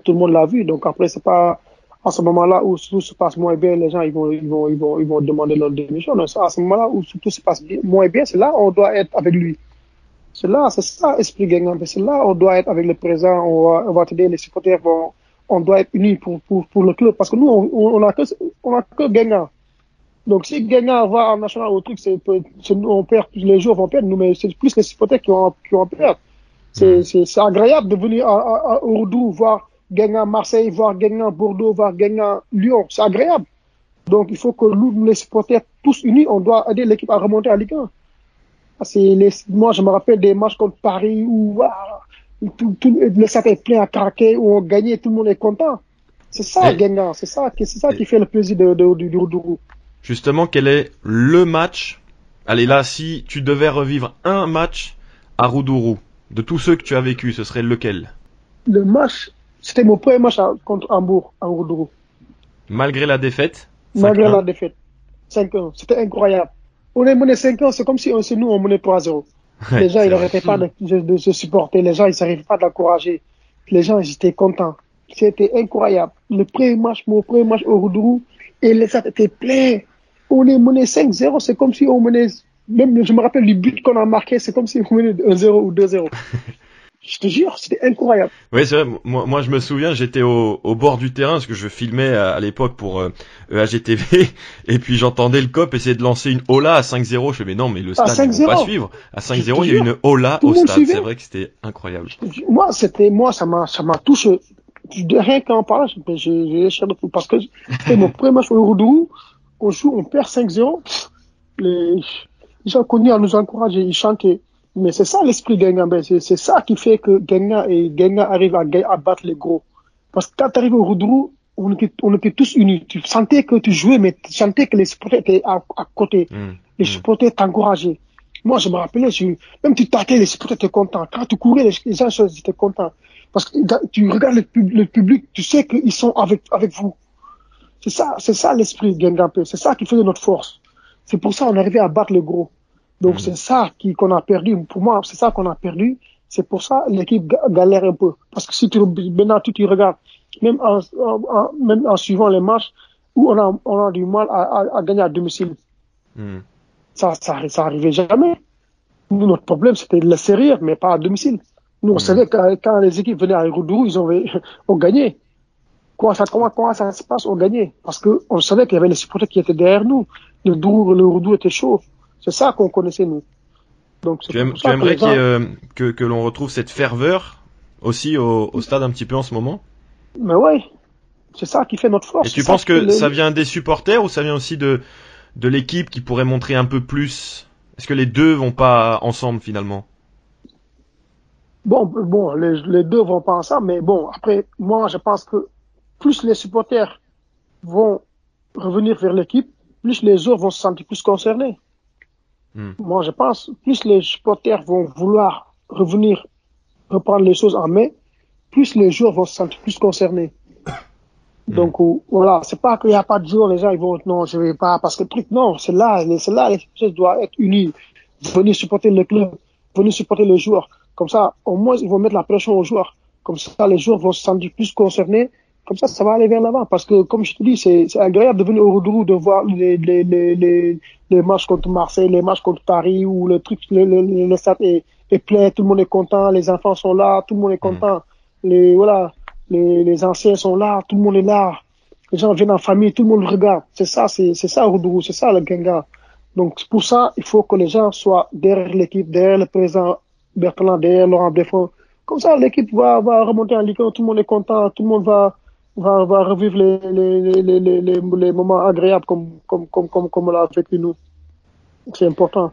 Tout le monde l'a vu. Donc après, c'est pas, à ce moment-là où tout se passe moins bien, les gens, ils vont, ils vont, ils vont, ils vont demander leur démission. Non, à ce moment-là où tout se passe bien- moins bien, c'est là on doit être avec lui. C'est là, c'est ça, esprit gagnant. C'est là, on doit être avec le présent, on va, on va t'aider, les supporters vont, on doit être unis pour, pour, pour le club. Parce que nous, on, on a que, on a que gagnant. Donc, si gagnant va en national au truc, c'est, on perd, les joueurs vont perdre, nous, mais c'est plus les supporters qui vont, qui vont perdre. C'est, c'est, c'est agréable de venir à, à, à Urdu, voir gagnant Marseille, voir gagnant Bordeaux, voir gagnant Lyon. C'est agréable. Donc, il faut que nous, les supporters, tous unis, on doit aider l'équipe à remonter à Ligue 1. C'est les, moi, je me rappelle des matchs contre Paris où, ah, tout, tout, le stade est plein à craquer, où on gagnait, tout le monde est content. C'est ça, Et- gagnant. C'est ça, qui- c'est ça qui fait le plaisir de, de, du Roudourou. Justement, quel est le match? Allez là, si tu devais revivre un match à Roudourou, de tous ceux que tu as vécu, ce serait lequel? Le match, c'était mon premier match à- contre Hambourg, en Roudourou. Malgré la défaite Malgré 5-1. la défaite. 5-1. C'était incroyable. On est mené 5-1, c'est comme si on, nous, on menait 3-0. Ouais, les gens, ils n'arrêtaient pas de, de- de se supporter. Les gens, ils n'arrivaient pas d'encourager. Les gens, ils étaient contents. C'était incroyable. Le premier match, mon premier match au Roudourou, et les stades étaient pleins. On est mené 5-0, c'est comme si on menait, même, je me rappelle du but qu'on a marqué, c'est comme si on menait 1-0 ou 2-0. Je te jure, c'était incroyable. Oui, c'est vrai. Moi, moi, je me souviens, j'étais au, au bord du terrain parce que je filmais à, à l'époque pour euh, EAGTV et puis j'entendais le cop essayer de lancer une Ola à 5-0. Je fais mais non, mais le À stade vont 5-0. pas suivre. À 5-0, il y a une Ola Tout au stade. C'est vrai que c'était incroyable. Moi, c'était, moi, ça m'a, ça m'a touché. De rien qu'en parlant, j'ai, j'ai de fou parce que c'était mon premier match au Roudourou. On joue, on perd 5-0. Pff, Les, les gens connus à nous encourager, ils chantaient. Mais c'est ça l'esprit Genga. C'est, c'est ça qui fait que Genga et Genga arrivent à, à battre les gros. Parce que quand tu arrives au Roudourou, on était, on était tous unis. Tu sentais que tu jouais, mais tu sentais que les supporters étaient à, à côté. Les Mm. supporters t'encourageaient. Moi, je me rappelais, je, même tu tâtais, les supporters étaient contents. Quand tu courais, les, les gens étaient contents. Parce que tu regardes le, pub- le public, tu sais qu'ils sont avec, avec vous. C'est ça, c'est ça l'esprit Gengampé. C'est ça qui faisait notre force. C'est pour ça qu'on arrivait à battre le gros. Donc Mhm. c'est ça qu'on a perdu. Pour moi, c'est ça qu'on a perdu. C'est pour ça l'équipe ga- galère un peu. Parce que si tu, maintenant, tu, tu regardes, même en, même en suivant les matchs, où on a, on a du mal à, à, à gagner à domicile. Hmm. Ça, ça, ça arrivait jamais. Nous, notre problème, c'était de laisser rire, mais pas à domicile. Nous, on Mhm. savait que quand les équipes venaient à Roudourou, ils ont, ont gagné. Quoi, ça, comment, comment ça se passe? On gagnait? Parce que on savait qu'il y avait les supporters qui étaient derrière nous. Le Dourou, le Roudourou était chaud. C'est ça qu'on connaissait, nous. Donc, Tu, que aimerais euh, que, que l'on retrouve cette ferveur aussi au, au stade un petit peu en ce moment? Mais ouais. C'est ça qui fait notre force. Et tu penses que ça vient des supporters ou ça vient aussi de, de l'équipe qui pourrait montrer un peu plus? Est-ce que les deux vont pas ensemble finalement? Bon, bon, les, les deux vont pas ensemble, mais bon, après, moi, je pense que plus les supporters vont revenir vers l'équipe, plus les autres vont se sentir plus concernés. Hmm. Moi, je pense, plus les supporters vont vouloir revenir, reprendre les choses en main, plus les joueurs vont se sentir plus concernés. Donc, euh, voilà, c'est pas qu'il n'y a pas de joueurs, les gens, ils vont, non, je vais pas, parce que le truc, non, c'est là, c'est là, les supporters doivent être unis, venir supporter le club, venir supporter les joueurs. Comme ça, au moins, ils vont mettre la pression aux joueurs. Comme ça, les joueurs vont se sentir plus concernés. Comme ça, ça va aller vers l'avant. Parce que, comme je te dis, c'est c'est agréable de venir au Roudourou, de voir les, les, les, les, les matchs contre Marseille, les matchs contre Paris, où le truc, le, le, le, le stade est, est plein, tout le monde est content, les enfants sont là, tout le monde est content. Les, voilà, les, les anciens sont là, tout le monde est là. Les gens viennent en famille, tout le monde regarde. C'est ça, c'est c'est ça, Roudourou, c'est ça, le Genga. Donc, pour ça, il faut que les gens soient derrière l'équipe, derrière le président Bertrand, derrière Laurent Bleffon. Comme ça, l'équipe va, va remonter en Ligue 1, tout le monde est content, tout le monde va, va, va revivre les, les, les, les, les, les, les moments agréables comme, comme, comme, comme, comme on l'a vécu nous. C'est important.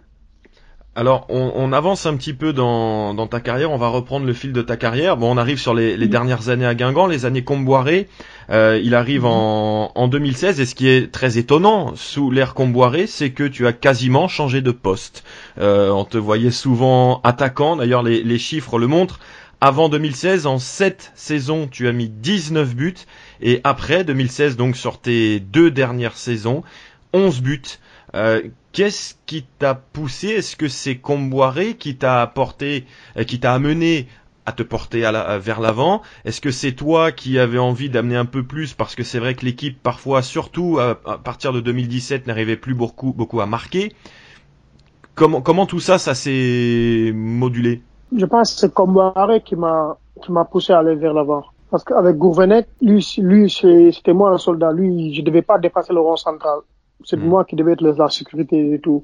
Alors, on, on avance un petit peu dans, dans ta carrière, on va reprendre le fil de ta carrière. Bon, on arrive sur les, les dernières années à Guingamp, les années Comboiré. Euh, il arrive en, en 2016, et ce qui est très étonnant sous l'ère Comboiré, c'est que tu as quasiment changé de poste. Euh, on te voyait souvent attaquant, d'ailleurs les, les chiffres le montrent. Avant 2016, en 7 saisons, tu as mis 19 buts, et après 2016, donc sur tes deux dernières saisons, 11 buts. Euh, Qu'est-ce qui t'a poussé? Est-ce que c'est Comboiré qui t'a apporté, euh, qui t'a amené à te porter vers l'avant? Est-ce que c'est toi qui avais envie d'amener un peu plus? Parce que c'est vrai que l'équipe parfois, surtout à, à partir de 2017, n'arrivait plus beaucoup, beaucoup à marquer. Comment, comment tout ça, ça s'est modulé? Je pense que c'est Comboiré qui m'a, qui m'a poussé à aller vers l'avant. Parce qu'avec Gourvenec, lui, lui, c'était moi un soldat. Lui, je devais pas dépasser le rond central. C'est Mm. moi qui devais être le- la sécurité et tout.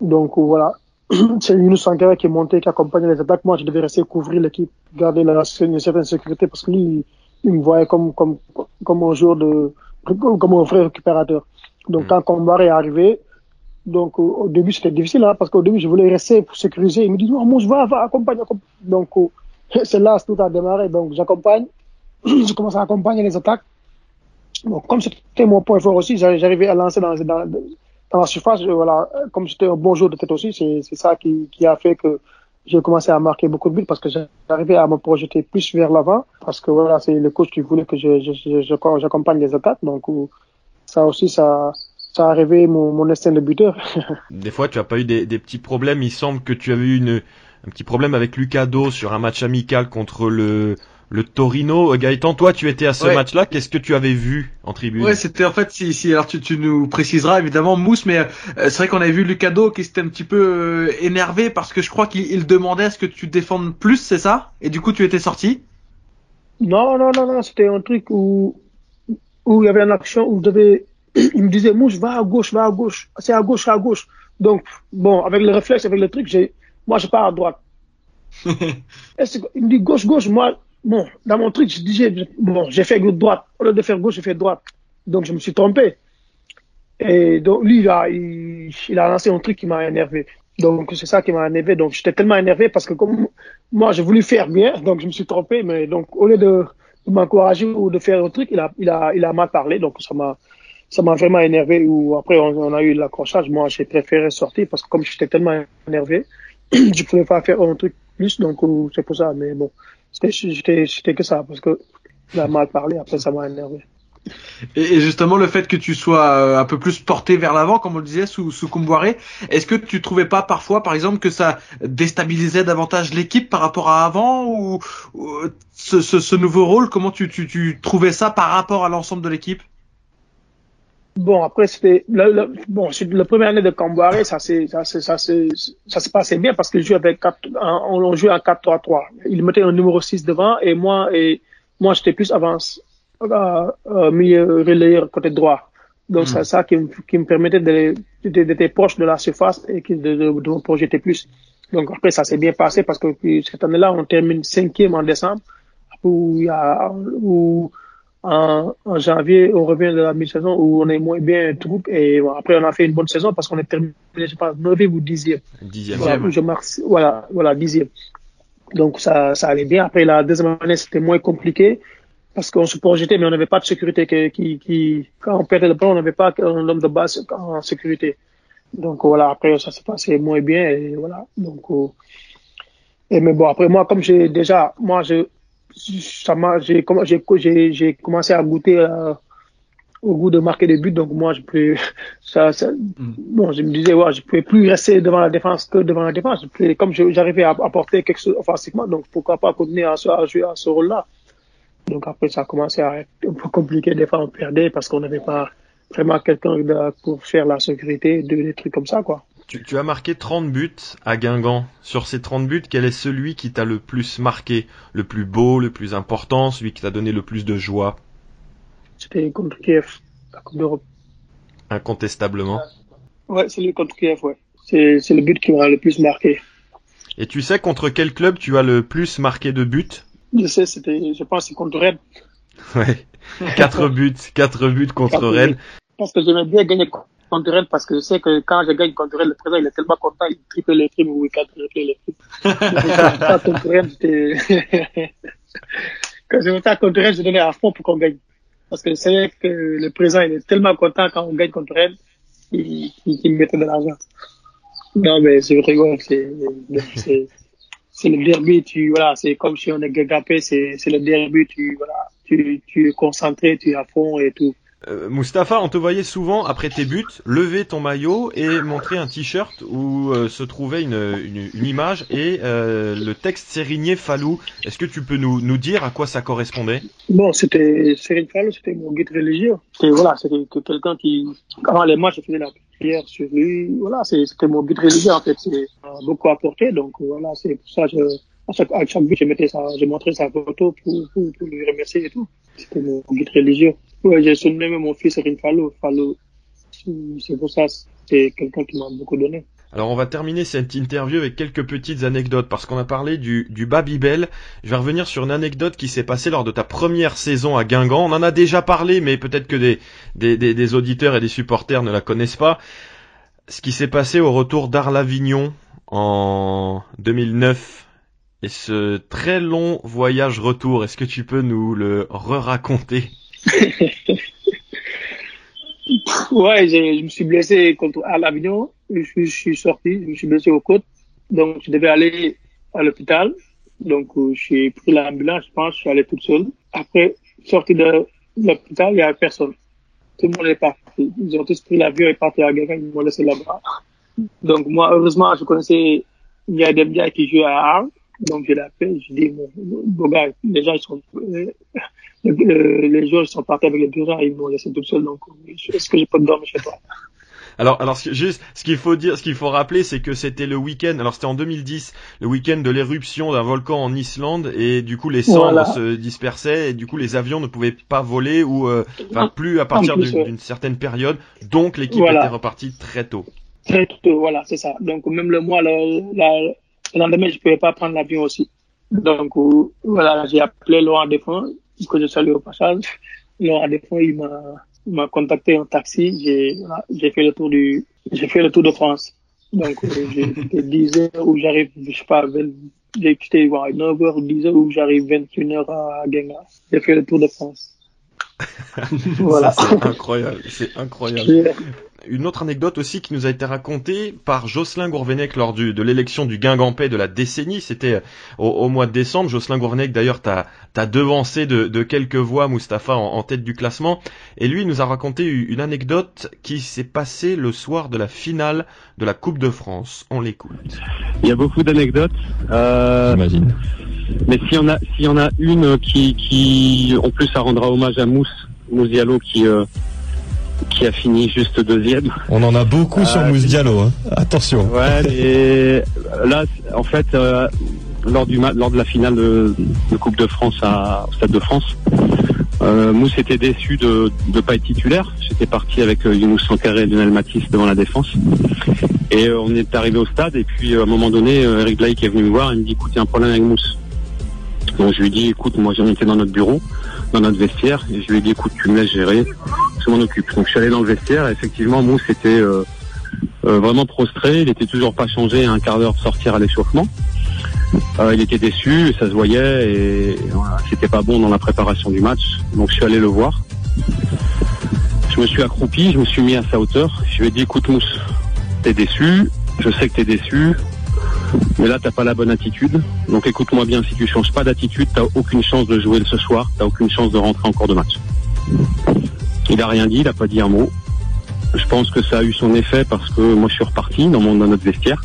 Donc, voilà. c'est Yunus Sankara qui est monté, qui accompagnait les attaques. Moi, je devais rester couvrir l'équipe, garder la, une certaine sécurité parce que lui, il me voyait comme, comme, comme un joueur de, comme un vrai récupérateur. Donc, Mm. quand Comboiré est arrivé, donc au, début c'était difficile hein, parce qu'au début je voulais rester pour sécuriser. Il me dit non, moi je vais, va, accompagne, accompagne. Donc c'est là tout a démarré. Donc j'accompagne, je commence à accompagner les attaques. Bon, comme c'était mon point fort aussi, j'arri- j'arrivais à lancer dans, la surface. Voilà, comme j'étais un bon joueur de tête aussi, c'est ça qui, a fait que j'ai commencé à marquer beaucoup de buts parce que j'arrivais à me projeter plus vers l'avant parce que voilà, c'est le coach qui voulait que j'accompagne les attaques. Donc ça aussi, ça, ça a réveillé mon, mon instinct de buteur. Des fois, tu as pas eu des, des petits problèmes. Il semble que tu avais eu une, un petit problème avec Lucado sur un match amical contre le, le Torino. Gaëtan, toi, tu étais à ce Ouais. match-là. Qu'est-ce que tu avais vu en tribune Ouais, c'était en fait si, si alors tu, tu nous préciseras évidemment Mousse, mais euh, c'est vrai qu'on avait vu Lucado qui s'était un petit peu euh, énervé parce que je crois qu'il il demandait à ce que tu défendes plus, c'est ça? Et du coup tu étais sorti? Non, non, non, non, c'était un truc où, où il y avait une action où je devais, il me disait, Mouche, va à gauche, va à gauche. C'est à gauche, à gauche. Donc, bon, avec le réflexe, avec le truc, j'ai, moi, je pars à droite. Et il me dit gauche, gauche. Moi, bon, dans mon truc, je dis, j'ai- bon, j'ai fait droite. Au lieu de faire gauche, j'ai fait droite. Donc, je me suis trompé. Et donc, lui, il a, il, il a lancé un truc qui m'a énervé. Donc, c'est ça qui m'a énervé. Donc, j'étais tellement énervé parce que comme moi, j'ai voulu faire bien, donc je me suis trompé. Mais donc, au lieu de, de m'encourager ou de faire un truc, il a, il a, il a mal parlé. Donc, ça m'a, ça m'a vraiment énervé. Ou après, on, a eu l'accrochage. Moi, j'ai préféré sortir parce que comme j'étais tellement énervé, je pouvais pas faire un truc plus. Donc, euh, c'est pour ça. Mais bon, c'était, que ça parce que a mal parlé. Après, ça m'a énervé. Et, justement le fait que tu sois euh, un peu plus porté vers l'avant, comme on le disait sous sous Kumboiré, est-ce que tu trouvais pas parfois, par exemple, que ça déstabilisait davantage l'équipe par rapport à avant ou, ou, euh, ce, ce, ce nouveau rôle? Comment tu, tu, tu trouvais ça par rapport à l'ensemble de l'équipe? Bon, après, c'était, le, le, bon, la première année de Camboiré, ça s'est, ça s'est, ça s'est, ça se passait bien parce qu'il jouait avec quatre, en- on, on jouait en 4-3-3. Il mettait un numéro 6 devant et moi, et moi, j'étais plus avance, euh, euh, milieu relayeur côté droit. Donc, c'est ça qui me, qui me permettait de- de- d'être proche de la surface et de, de, de me projeter plus. Donc, après, ça s'est bien passé parce que cette année-là, on termine cinquième en décembre où il y a, où, en, en janvier, on revient de la mi-saison où on est moins bien troupe et bon, après on a fait une bonne saison parce qu'on est terminé, je sais pas, 9 ou 10e. Dixième. Voilà, où je marque, voilà, voilà, 10e. Donc ça, ça allait bien. Après la deuxième année, c'était moins compliqué parce qu'on se projetait, mais on n'avait pas de sécurité qui, qui, qui, quand on perdait le ballon, on n'avait pas un homme de base en sécurité. Donc voilà, après ça s'est passé moins bien et voilà. Donc, euh, et mais bon, après moi, comme j'ai déjà, moi, je, j'ai, comm- j'ai, j'ai, j'ai commencé à goûter euh, au goût de marquer des buts, donc moi, je peux, ça, ça, bon, je me disais, ouais, je pouvais plus rester devant la défense que devant la défense. Je pouvais- comme j'arrivais à apporter quelque chose offensivement, donc pourquoi pas continuer à, à jouer à ce rôle-là. Donc après, ça a commencé à être un peu compliqué. Des fois, on perdait parce qu'on n'avait pas vraiment quelqu'un pour faire la sécurité, de- des trucs comme ça, quoi. Tu, tu as marqué 30 buts à Guingamp. Sur ces 30 buts, quel est celui qui t'a le plus marqué, le plus beau, le plus important, celui qui t'a donné le plus de joie, C'était contre Kiev, la Coupe d'Europe. incontestablement Ouais, c'est le contre Kiev, ouais. C'est, c'est le but qui m'a le plus marqué. Et tu sais contre quel club tu as le plus marqué de buts? Je sais, c'était, je pense, que c'est contre Rennes. Ouais. 4 buts, 4 buts contre Rennes. Parce que j'aimais bien gagner contre Rennes parce que je sais que quand je gagne contre Rennes, le président, il est tellement content, il triple les primes ou il quadruple les primes. Quand je votais contre Rennes, je donnais à fond pour qu'on gagne. Parce que je savais que le président, il est tellement content quand on gagne contre Rennes, il, il, il mettait de l'argent. Non, mais ouais, c'est, c'est, c'est le derby, tu, voilà, c'est comme si on est gagapé, c'est, c'est le derby, tu, voilà, tu, tu es concentré, tu es à fond et tout. Euh, Mustapha, on te voyait souvent après tes buts lever ton maillot et montrer un t-shirt où euh, se trouvait une, une, une image et euh, le texte Sérigné Fallou. Est-ce que tu peux nous, nous dire à quoi ça correspondait? Bon, c'était Serigne Fallou, c'était mon guide religieux. C'était voilà, c'était que quelqu'un qui, avant les matchs, je faisais la prière sur lui. Voilà, c'était mon guide religieux en fait. C'est beaucoup apporté, donc voilà, c'est pour ça que à chaque, à chaque but, je mettais ça, je montrais sa photo pour, pour, pour lui remercier et tout. C'était mon guide religieux. Ouais, j'ai surnommé mon fils Fallou. Fallou, c'est pour ça, c'est quelqu'un qui m'a beaucoup donné. Alors on va terminer cette interview avec quelques petites anecdotes parce qu'on a parlé du, du Babybel. Je vais revenir sur une anecdote qui s'est passée lors de ta première saison à Guingamp. On en a déjà parlé mais peut-être que des, des, des, des auditeurs et des supporters ne la connaissent pas. Ce qui s'est passé au retour d'Arles-Avignon en 2009 et ce très long voyage retour, est-ce que tu peux nous le re-raconter? Ouais, je me suis blessé contre à l'Avignon. Je, suis- sorti, je me suis blessé aux côtes. Donc, je devais aller à l'hôpital. Donc, euh, j'ai pris l'ambulance, je pense, je suis allé toute seule. Après, sorti de l'hôpital, il y avait personne. Tout le monde est parti. Ils ont tous pris l'avion et parti à Gaga, ils m'ont laissé là-bas. Donc, moi, heureusement, je connaissais Ndiaye Demdia qui jouait à Arles. Donc, je l'appelle, je dis, bon, bon gars, les gens, ils sont, euh, le- les joueurs, ils sont partis avec les bureaux, ils m'ont laissé tout seul, donc, est-ce que je peux dormir chez toi? Alors, alors juste, ce qu'il faut dire, ce qu'il faut rappeler, c'est que c'était le week-end. Alors, c'était en 2010, le week-end de l'éruption d'un volcan en Islande, et du coup, les cendres Voilà. se dispersaient, et du coup, les avions ne pouvaient pas voler ou, euh, enfin, plus à partir d'une ouais. certaine période. Donc, l'équipe Voilà. était repartie très tôt. Très tôt, voilà, c'est ça. Donc, même le mois, le, la- le lendemain, je pouvais pas prendre l'avion aussi. Donc, euh, voilà, j'ai appelé Laurent Défend, que je salue au passage. Laurent Défend, il m'a, contacté en taxi. J'ai, voilà, fait le tour du, j'ai fait le tour de France. Donc, euh, j'ai fait 10 heures où j'arrive, je sais pas, 20 j'ai quitté, voilà, 9 heures ou 10 heures où j'arrive 21 heures à Genga. J'ai fait le tour de France. voilà. C'est incroyable, c'est incroyable. Une autre anecdote aussi qui nous a été racontée par Jocelyn Gourvenec lors du, de l'élection du Guingampais de la décennie. C'était au, au mois de décembre. Jocelyn Gourvenec, d'ailleurs, t'as as devancé de, de quelques voix Mustapha en, en tête du classement. Et lui, il nous a raconté une anecdote qui s'est passée le soir de la finale de la Coupe de France. On l'écoute. Il y a beaucoup d'anecdotes. Euh, J'imagine. mais s'il y en a, s'il y en a une qui, qui, en plus, ça rendra hommage à Mousse, Mousse Diallo, qui, euh, qui a fini juste deuxième. On en a beaucoup sur Euh, Mousse Diallo. Hein. Attention. Ouais, et là, en fait, euh, lors du lors de la finale de, de Coupe de France à, au Stade de France, euh, Mousse était déçu de ne pas être titulaire. J'étais parti avec Younous Sankaré et Lionel Matisse devant la défense. Et on est arrivé au stade et puis à un moment donné, Eric Blake est venu me voir et me dit écoute, il y a un problème avec Mousse. Donc je lui ai dit écoute, moi j'en étais dans notre bureau, dans notre vestiaire, et je lui ai dit écoute, tu me laisses gérer, je m'en occupe. Donc je suis allé dans le vestiaire et effectivement Mousse était euh, euh, vraiment prostré, il était toujours pas changé à un quart d'heure de sortir à l'échauffement. Euh, il était déçu, ça se voyait et c'était pas bon dans la préparation du match. Donc je suis allé le voir. Je me suis accroupi, je me suis mis à sa hauteur. Je lui ai dit écoute Mousse, t'es déçu, je sais que t'es déçu, mais là t'as pas la bonne attitude. Donc écoute-moi bien, si tu changes pas d'attitude, t'as aucune chance de jouer ce soir, t'as aucune chance de rentrer en cours de match. Il a rien dit, il a pas dit un mot. Je pense que ça a eu son effet parce que moi je suis reparti dans, mon, dans notre vestiaire.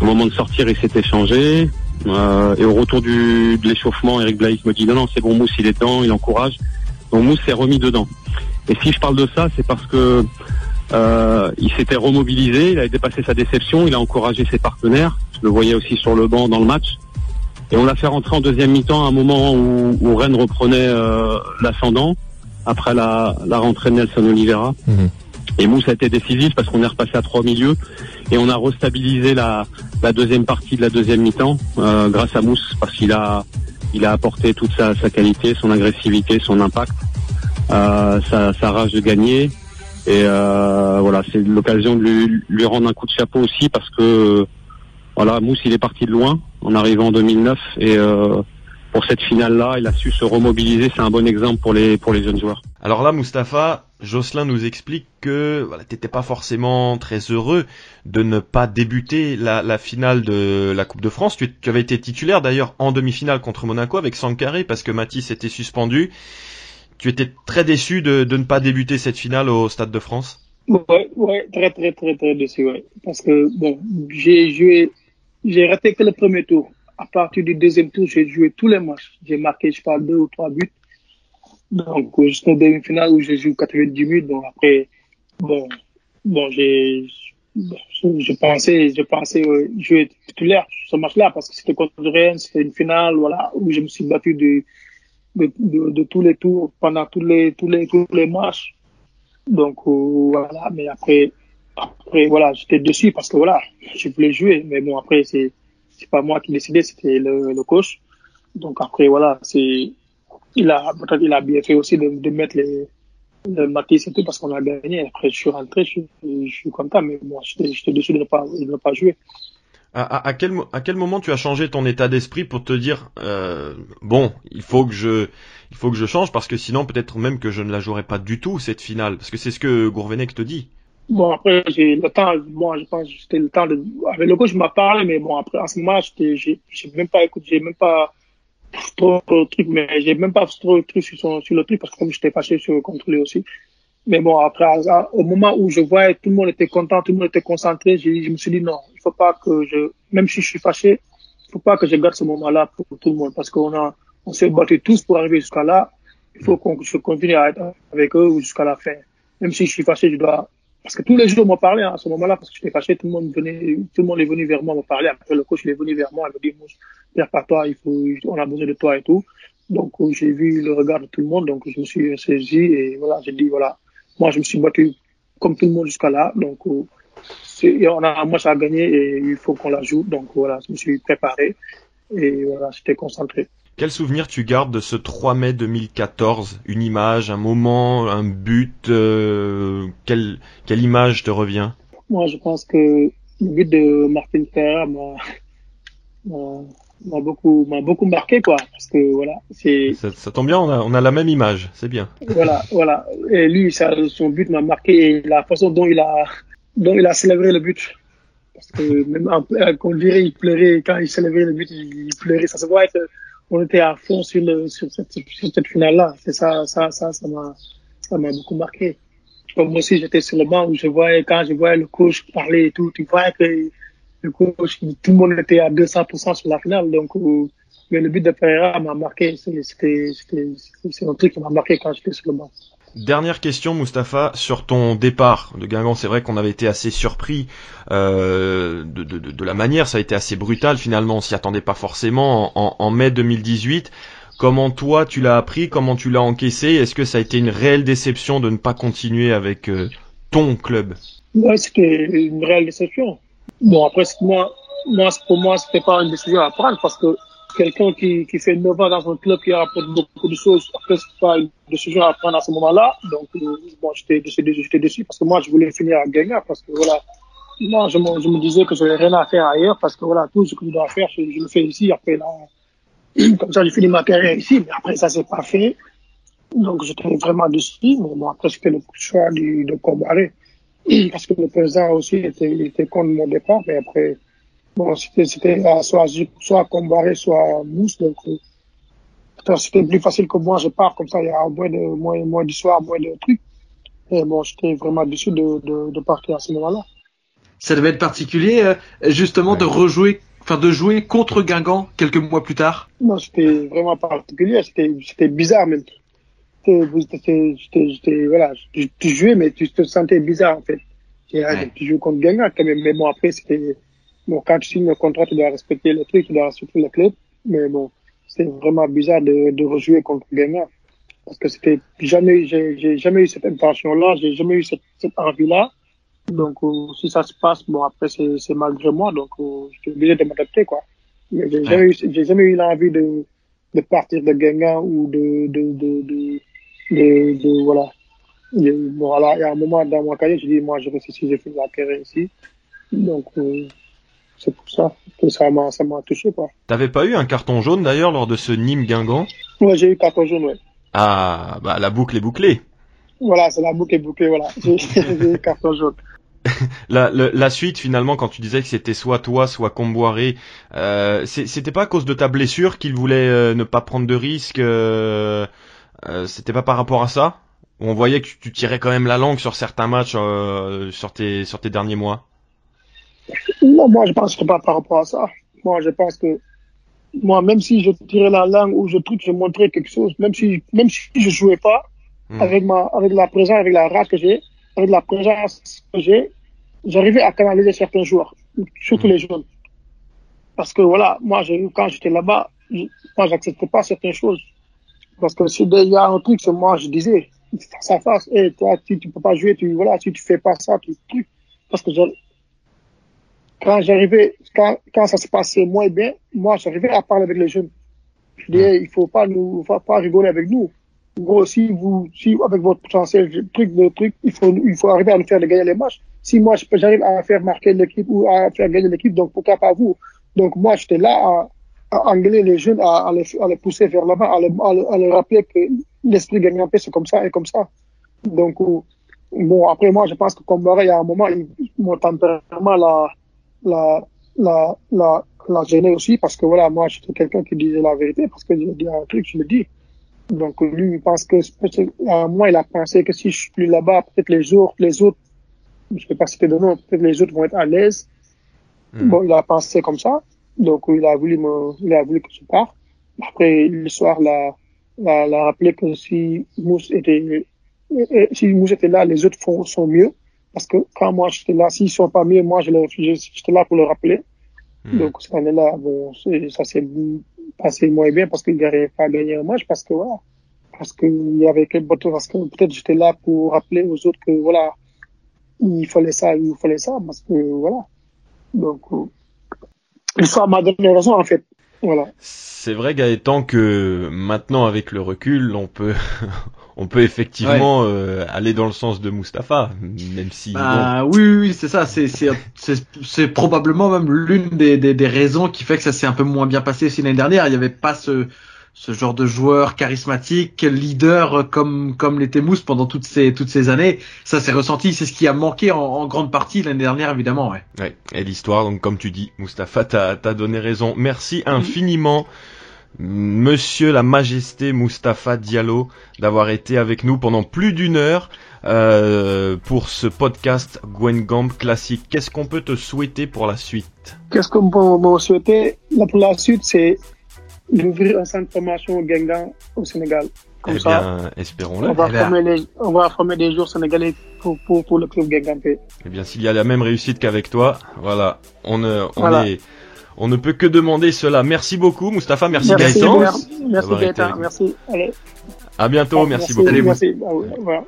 Au moment de sortir, il s'était changé. Euh, et au retour du, de l'échauffement, Eric Blaise me dit non, non, c'est bon, Mousse, il est dedans, il encourage. Donc Mousse s'est remis dedans. Et si je parle de ça, c'est parce que euh, il s'était remobilisé, il a dépassé sa déception, il a encouragé ses partenaires. Je le voyais aussi sur le banc dans le match. Et on l'a fait rentrer en deuxième mi-temps à un moment où, où Rennes reprenait euh, l'ascendant après la, la rentrée de Nelson Oliveira. Mhm. Et Mousse a été décisif parce qu'on est repassé à trois milieux et on a restabilisé la, la deuxième partie de la deuxième mi-temps euh, grâce à Mousse parce qu'il a il a apporté toute sa, sa qualité, son agressivité, son impact, euh, sa, sa rage de gagner. Et euh, voilà, c'est l'occasion de lui, lui rendre un coup de chapeau aussi parce que voilà, Mousse il est parti de loin en arrivant en 2009 et euh, pour cette finale-là, il a su se remobiliser. C'est un bon exemple pour les pour les jeunes joueurs. Alors là, Mustapha, Jocelyn nous explique que voilà, t'étais pas forcément très heureux de ne pas débuter la, la finale de la Coupe de France. Tu, tu avais été titulaire d'ailleurs en demi-finale contre Monaco avec Sankaré parce que Matisse était suspendu. Tu étais très déçu de, de ne pas débuter cette finale au Stade de France? Ouais, ouais, très, très, très, très déçu, ouais. Parce que, bon, j'ai joué, j'ai raté que le premier tour. À partir du deuxième tour, j'ai joué tous les matchs. J'ai marqué, je pas, deux ou trois buts. Donc, euh, jusqu'au demi-finale où j'ai joué 90 minutes. Donc, après, bon, bon, j'ai, je, pensais, je pensais euh, jouer titulaire ce match-là parce que c'était contre Rennes, c'était une finale, voilà, où je me suis battu de, de, tous les tours pendant tous les, tous les, tous les matchs. Donc, euh, voilà, mais après, après, voilà, j'étais dessus parce que voilà, je voulais jouer. Mais bon, après, c'est, c'est pas moi qui décidais, c'était le, le coach. Donc après, voilà, c'est, il a, il a bien fait aussi de, de mettre le Matisse et tout parce qu'on a gagné. Après, je suis rentré, je, je suis content, mais bon, j'étais, j'étais déçu de ne pas, de ne pas jouer. À, à, à quel, mo- à quel moment tu as changé ton état d'esprit pour te dire euh, bon, il faut que je, il faut que je change parce que sinon peut-être même que je ne la jouerai pas du tout cette finale? Parce que c'est ce que Gourvenec te dit. Bon, après, j'ai le temps, moi, je pense c'était le temps de, avec le coach, je m'a parlé, mais bon, après, en ce moment, j'étais, j'ai, même pas écouté, j'ai même pas trop le truc, mais j'ai même pas trop le truc sur, le truc parce que comme j'étais fâché sur le contrôler aussi. Mais bon, après, à- au moment où je voyais tout le monde était content, tout le monde était concentré, je me suis dit non, faut pas que je, même si je suis fâché, faut pas que je garde ce moment-là pour tout le monde parce qu'on a, on s'est battu tous pour arriver jusqu'à là. Il faut qu'on je continue à être avec eux jusqu'à la fin. Même si je suis fâché, je dois, parce que tous les jours, on m'a parlé hein, à ce moment-là, parce que j'étais fâché, tout le monde venait, tout le monde est venu vers moi me parler. Après, le coach, il est venu vers moi, il me dit, Pierre, pas toi, il faut, on a besoin de toi et tout. Donc, euh, j'ai vu le regard de tout le monde, donc je me suis saisi et voilà, j'ai dit, voilà, moi, je me suis battu comme tout le monde jusqu'à là, donc, euh, on a un match à gagner et il faut qu'on la joue. Donc voilà, je me suis préparé et voilà, j'étais concentré. Quel souvenir tu gardes de ce 3 mai 2014 Une image, un moment, un but euh, quelle, quelle image te revient? Moi, je pense que le but de Martin Ferrer m'a beaucoup m'a beaucoup marqué quoi, parce que voilà, c'est ça, ça tombe bien, on a, on a la même image, c'est bien. voilà, voilà. Et lui, ça, son but m'a marqué et la façon dont il a, dont il a célébré le but. Parce que même un peu, qu'on dirait, il pleurait quand il célébrait le but, il pleurait. Ça se voit que on était à fond sur le, sur cette, sur cette finale-là. C'est ça, ça, ça, ça m'a, ça m'a beaucoup marqué. Comme moi aussi, j'étais sur le banc où je voyais, quand je voyais le coach parler et tout, tu voyais que le coach, tout le monde était à 200% sur la finale. Donc, euh, mais le but de Pereira m'a marqué. C'était, c'est un truc qui m'a marqué quand j'étais sur le banc. Dernière question, Mustapha, sur ton départ de Guingamp. C'est vrai qu'on avait été assez surpris euh, de, de, de, la manière, ça a été assez brutal finalement, on s'y attendait pas forcément en, en mai 2018. Comment toi tu l'as appris, comment tu l'as encaissé? Est-ce que ça a été une réelle déception de ne pas continuer avec euh, ton club? Ouais, c'était une réelle déception. Bon, après, moi, moi, pour moi, c'était pas une décision à prendre parce que quelqu'un qui, qui fait 9 ans dans un club qui rapporte beaucoup de choses, après, c'est pas une décision à prendre à ce moment-là. Donc, euh, bon, j'étais j'étais déçu parce que moi, je voulais finir à gagner parce que voilà, moi, je me, je me disais que j'avais rien à faire ailleurs parce que voilà, tout ce que je dois faire, je, je le fais ici. Après, là, comme ça, j'ai fini ma carrière ici, mais après, ça s'est pas fait. Donc, j'étais vraiment déçu, bon, après, c'était le choix du, de Combaré parce que le président aussi était, était contre mon départ, mais après, bon, c'était, euh, soit, soit Combaré, soit Mousse, donc, euh, c'était plus facile que moi, je pars comme ça, il y a moins de, moins, moins d'histoire, moins de trucs. Et bon, j'étais vraiment déçu de, de, de partir à ce moment-là. Ça devait être particulier, euh, justement, de rejouer, enfin, de jouer contre Guingamp quelques mois plus tard? Non, c'était vraiment particulier, c'était, bizarre même. Voilà, tu, tu jouais, mais tu te sentais bizarre, en fait. Et, Tu joues contre Guingamp, quand même, mais bon, après, c'était, bon, quand tu signes le contrat, tu dois respecter le truc, tu dois respecter le club, mais bon, c'était vraiment bizarre de, de rejouer contre Guingamp. Parce que c'était jamais, j'ai, jamais eu cette intention-là, j'ai jamais eu cette, cette envie-là. Donc, euh, si ça se passe, bon, après, c'est, c'est malgré moi, donc, euh, j'étais obligé de m'adapter, quoi. Mais j'ai jamais eu, eu l'envie de, de partir de Guingamp ou de, de, de, de, voilà. Bon, alors, il y a un moment dans ma carrière, j'ai dit, moi, je reste ici, j'ai fait ma carrière ici. Donc, euh, c'est pour ça que ça m'a, ça m'a touché, quoi. T'avais pas eu un carton jaune d'ailleurs lors de ce Nîmes Guingamp? Ouais, j'ai eu carton jaune, ouais. Ah, bah la boucle est bouclée. Voilà, c'est la boucle est bouclée, voilà. J'ai j'ai eu carton jaune. La, suite finalement, quand tu disais que c'était soit toi, soit Comboiré, euh, c'était pas à cause de ta blessure qu'il voulait euh, ne pas prendre de risques. Euh, c'était pas par rapport à ça? On voyait que tu, tu tirais quand même la langue sur certains matchs sur tes sur tes derniers mois? Non, moi, je pense que pas par rapport à ça. Moi, je pense que, moi, même si je tirais la langue ou je truc, je montrais quelque chose, même si, même si je jouais pas, Hmm. avec ma, avec la présence, avec la rage que j'ai, avec la présence que j'ai, j'arrivais à canaliser certains joueurs, surtout les jeunes. Parce que voilà, moi, j'ai, quand j'étais là-bas, je- moi, j'acceptais pas certaines choses. Parce que s'il y a un truc, c'est moi, je disais, face à face, et toi, tu, tu peux pas jouer, tu, voilà, si tu fais pas ça, tu, truc. Parce que je, quand j'arrivais, quand, quand ça se passait moins bien, moi, j'arrivais à parler avec les jeunes. Je disais, il faut pas nous, faut pas rigoler avec nous. En gros, si vous, si avec votre potentiel, truc, de truc, il faut, il faut arriver à nous faire gagner les matchs. Si moi, j'arrive à faire marquer l'équipe ou à faire gagner l'équipe, donc pourquoi pas vous? Donc moi, j'étais là à, à engueuler les jeunes, à, à, les, à les pousser vers l'avant, à, les- à, les- à leur rappeler que l'esprit gagnant c'est comme ça et comme ça. Donc, euh, bon, après moi, je pense que comme il y a un moment, il, mon tempérament l'a, la, la, la, la gêner aussi parce que voilà, moi, j'étais quelqu'un qui disait la vérité parce que je dis un truc, je le dis. Donc, lui, il pense que, à moment, il a pensé que si je suis plus là-bas, peut-être les autres, les autres, je ne vais pas citer de nom, peut-être les autres vont être à l'aise. Hmm. Bon, il a pensé comme ça. Donc, il a voulu me, il a voulu que je parte. Après, le soir, l'a, l'a, l'a rappelé que si Mousse était, euh, si Mousse était là, les autres font, sont mieux. Parce que quand moi j'étais là, s'ils sont pas mieux, moi je j'étais là pour le rappeler. Hmm. Donc cette année-là, bon, ça s'est passé moins bien parce qu'il n'arrivait pas à gagner un match parce que voilà, parce qu'il y avait que parce que peut-être j'étais là pour rappeler aux autres que voilà, il fallait ça, il fallait ça parce que voilà. Donc euh, l'histoire m'a donné raison en fait. Voilà. C'est vrai Gaëtan que maintenant avec le recul, on peut on peut effectivement euh, aller dans le sens de Mustapha, même si Bah, oui, oui, oui, c'est ça. C'est, c'est, c'est, c'est probablement même l'une des, des, des raisons qui fait que ça s'est un peu moins bien passé aussi l'année dernière. Il n'y avait pas ce, ce genre de joueur charismatique, leader comme, comme l'était Mousse pendant toutes ces, toutes ces années. Ça s'est ressenti. C'est ce qui a manqué en, en grande partie l'année dernière, évidemment, ouais. Ouais, et l'histoire, donc comme tu dis, Mustapha, t'as as donné raison. Merci infiniment, Monsieur la Majesté Mustapha Diallo, d'avoir été avec nous pendant plus d'une heure euh, pour ce podcast Gwen Gamb classique. Qu'est-ce qu'on peut te souhaiter pour la suite? Qu'est-ce qu'on peut me souhaiter? Pour la suite, c'est d'ouvrir un centre de formation au Gengan au Sénégal. Comme Eh ça, bien, espérons-le. on va, Eh bien. former les, on va former des joueurs sénégalais pour, pour, pour le club Gengan. Eh bien, s'il y a la même réussite qu'avec toi, voilà, on, ne- on Voilà. est, on ne peut que demander cela. Merci beaucoup, Mustapha. Merci, Merci, Gaëtan. merci, Gaëtan, merci. Allez. À bientôt. Merci, beaucoup. Merci, Ah voilà.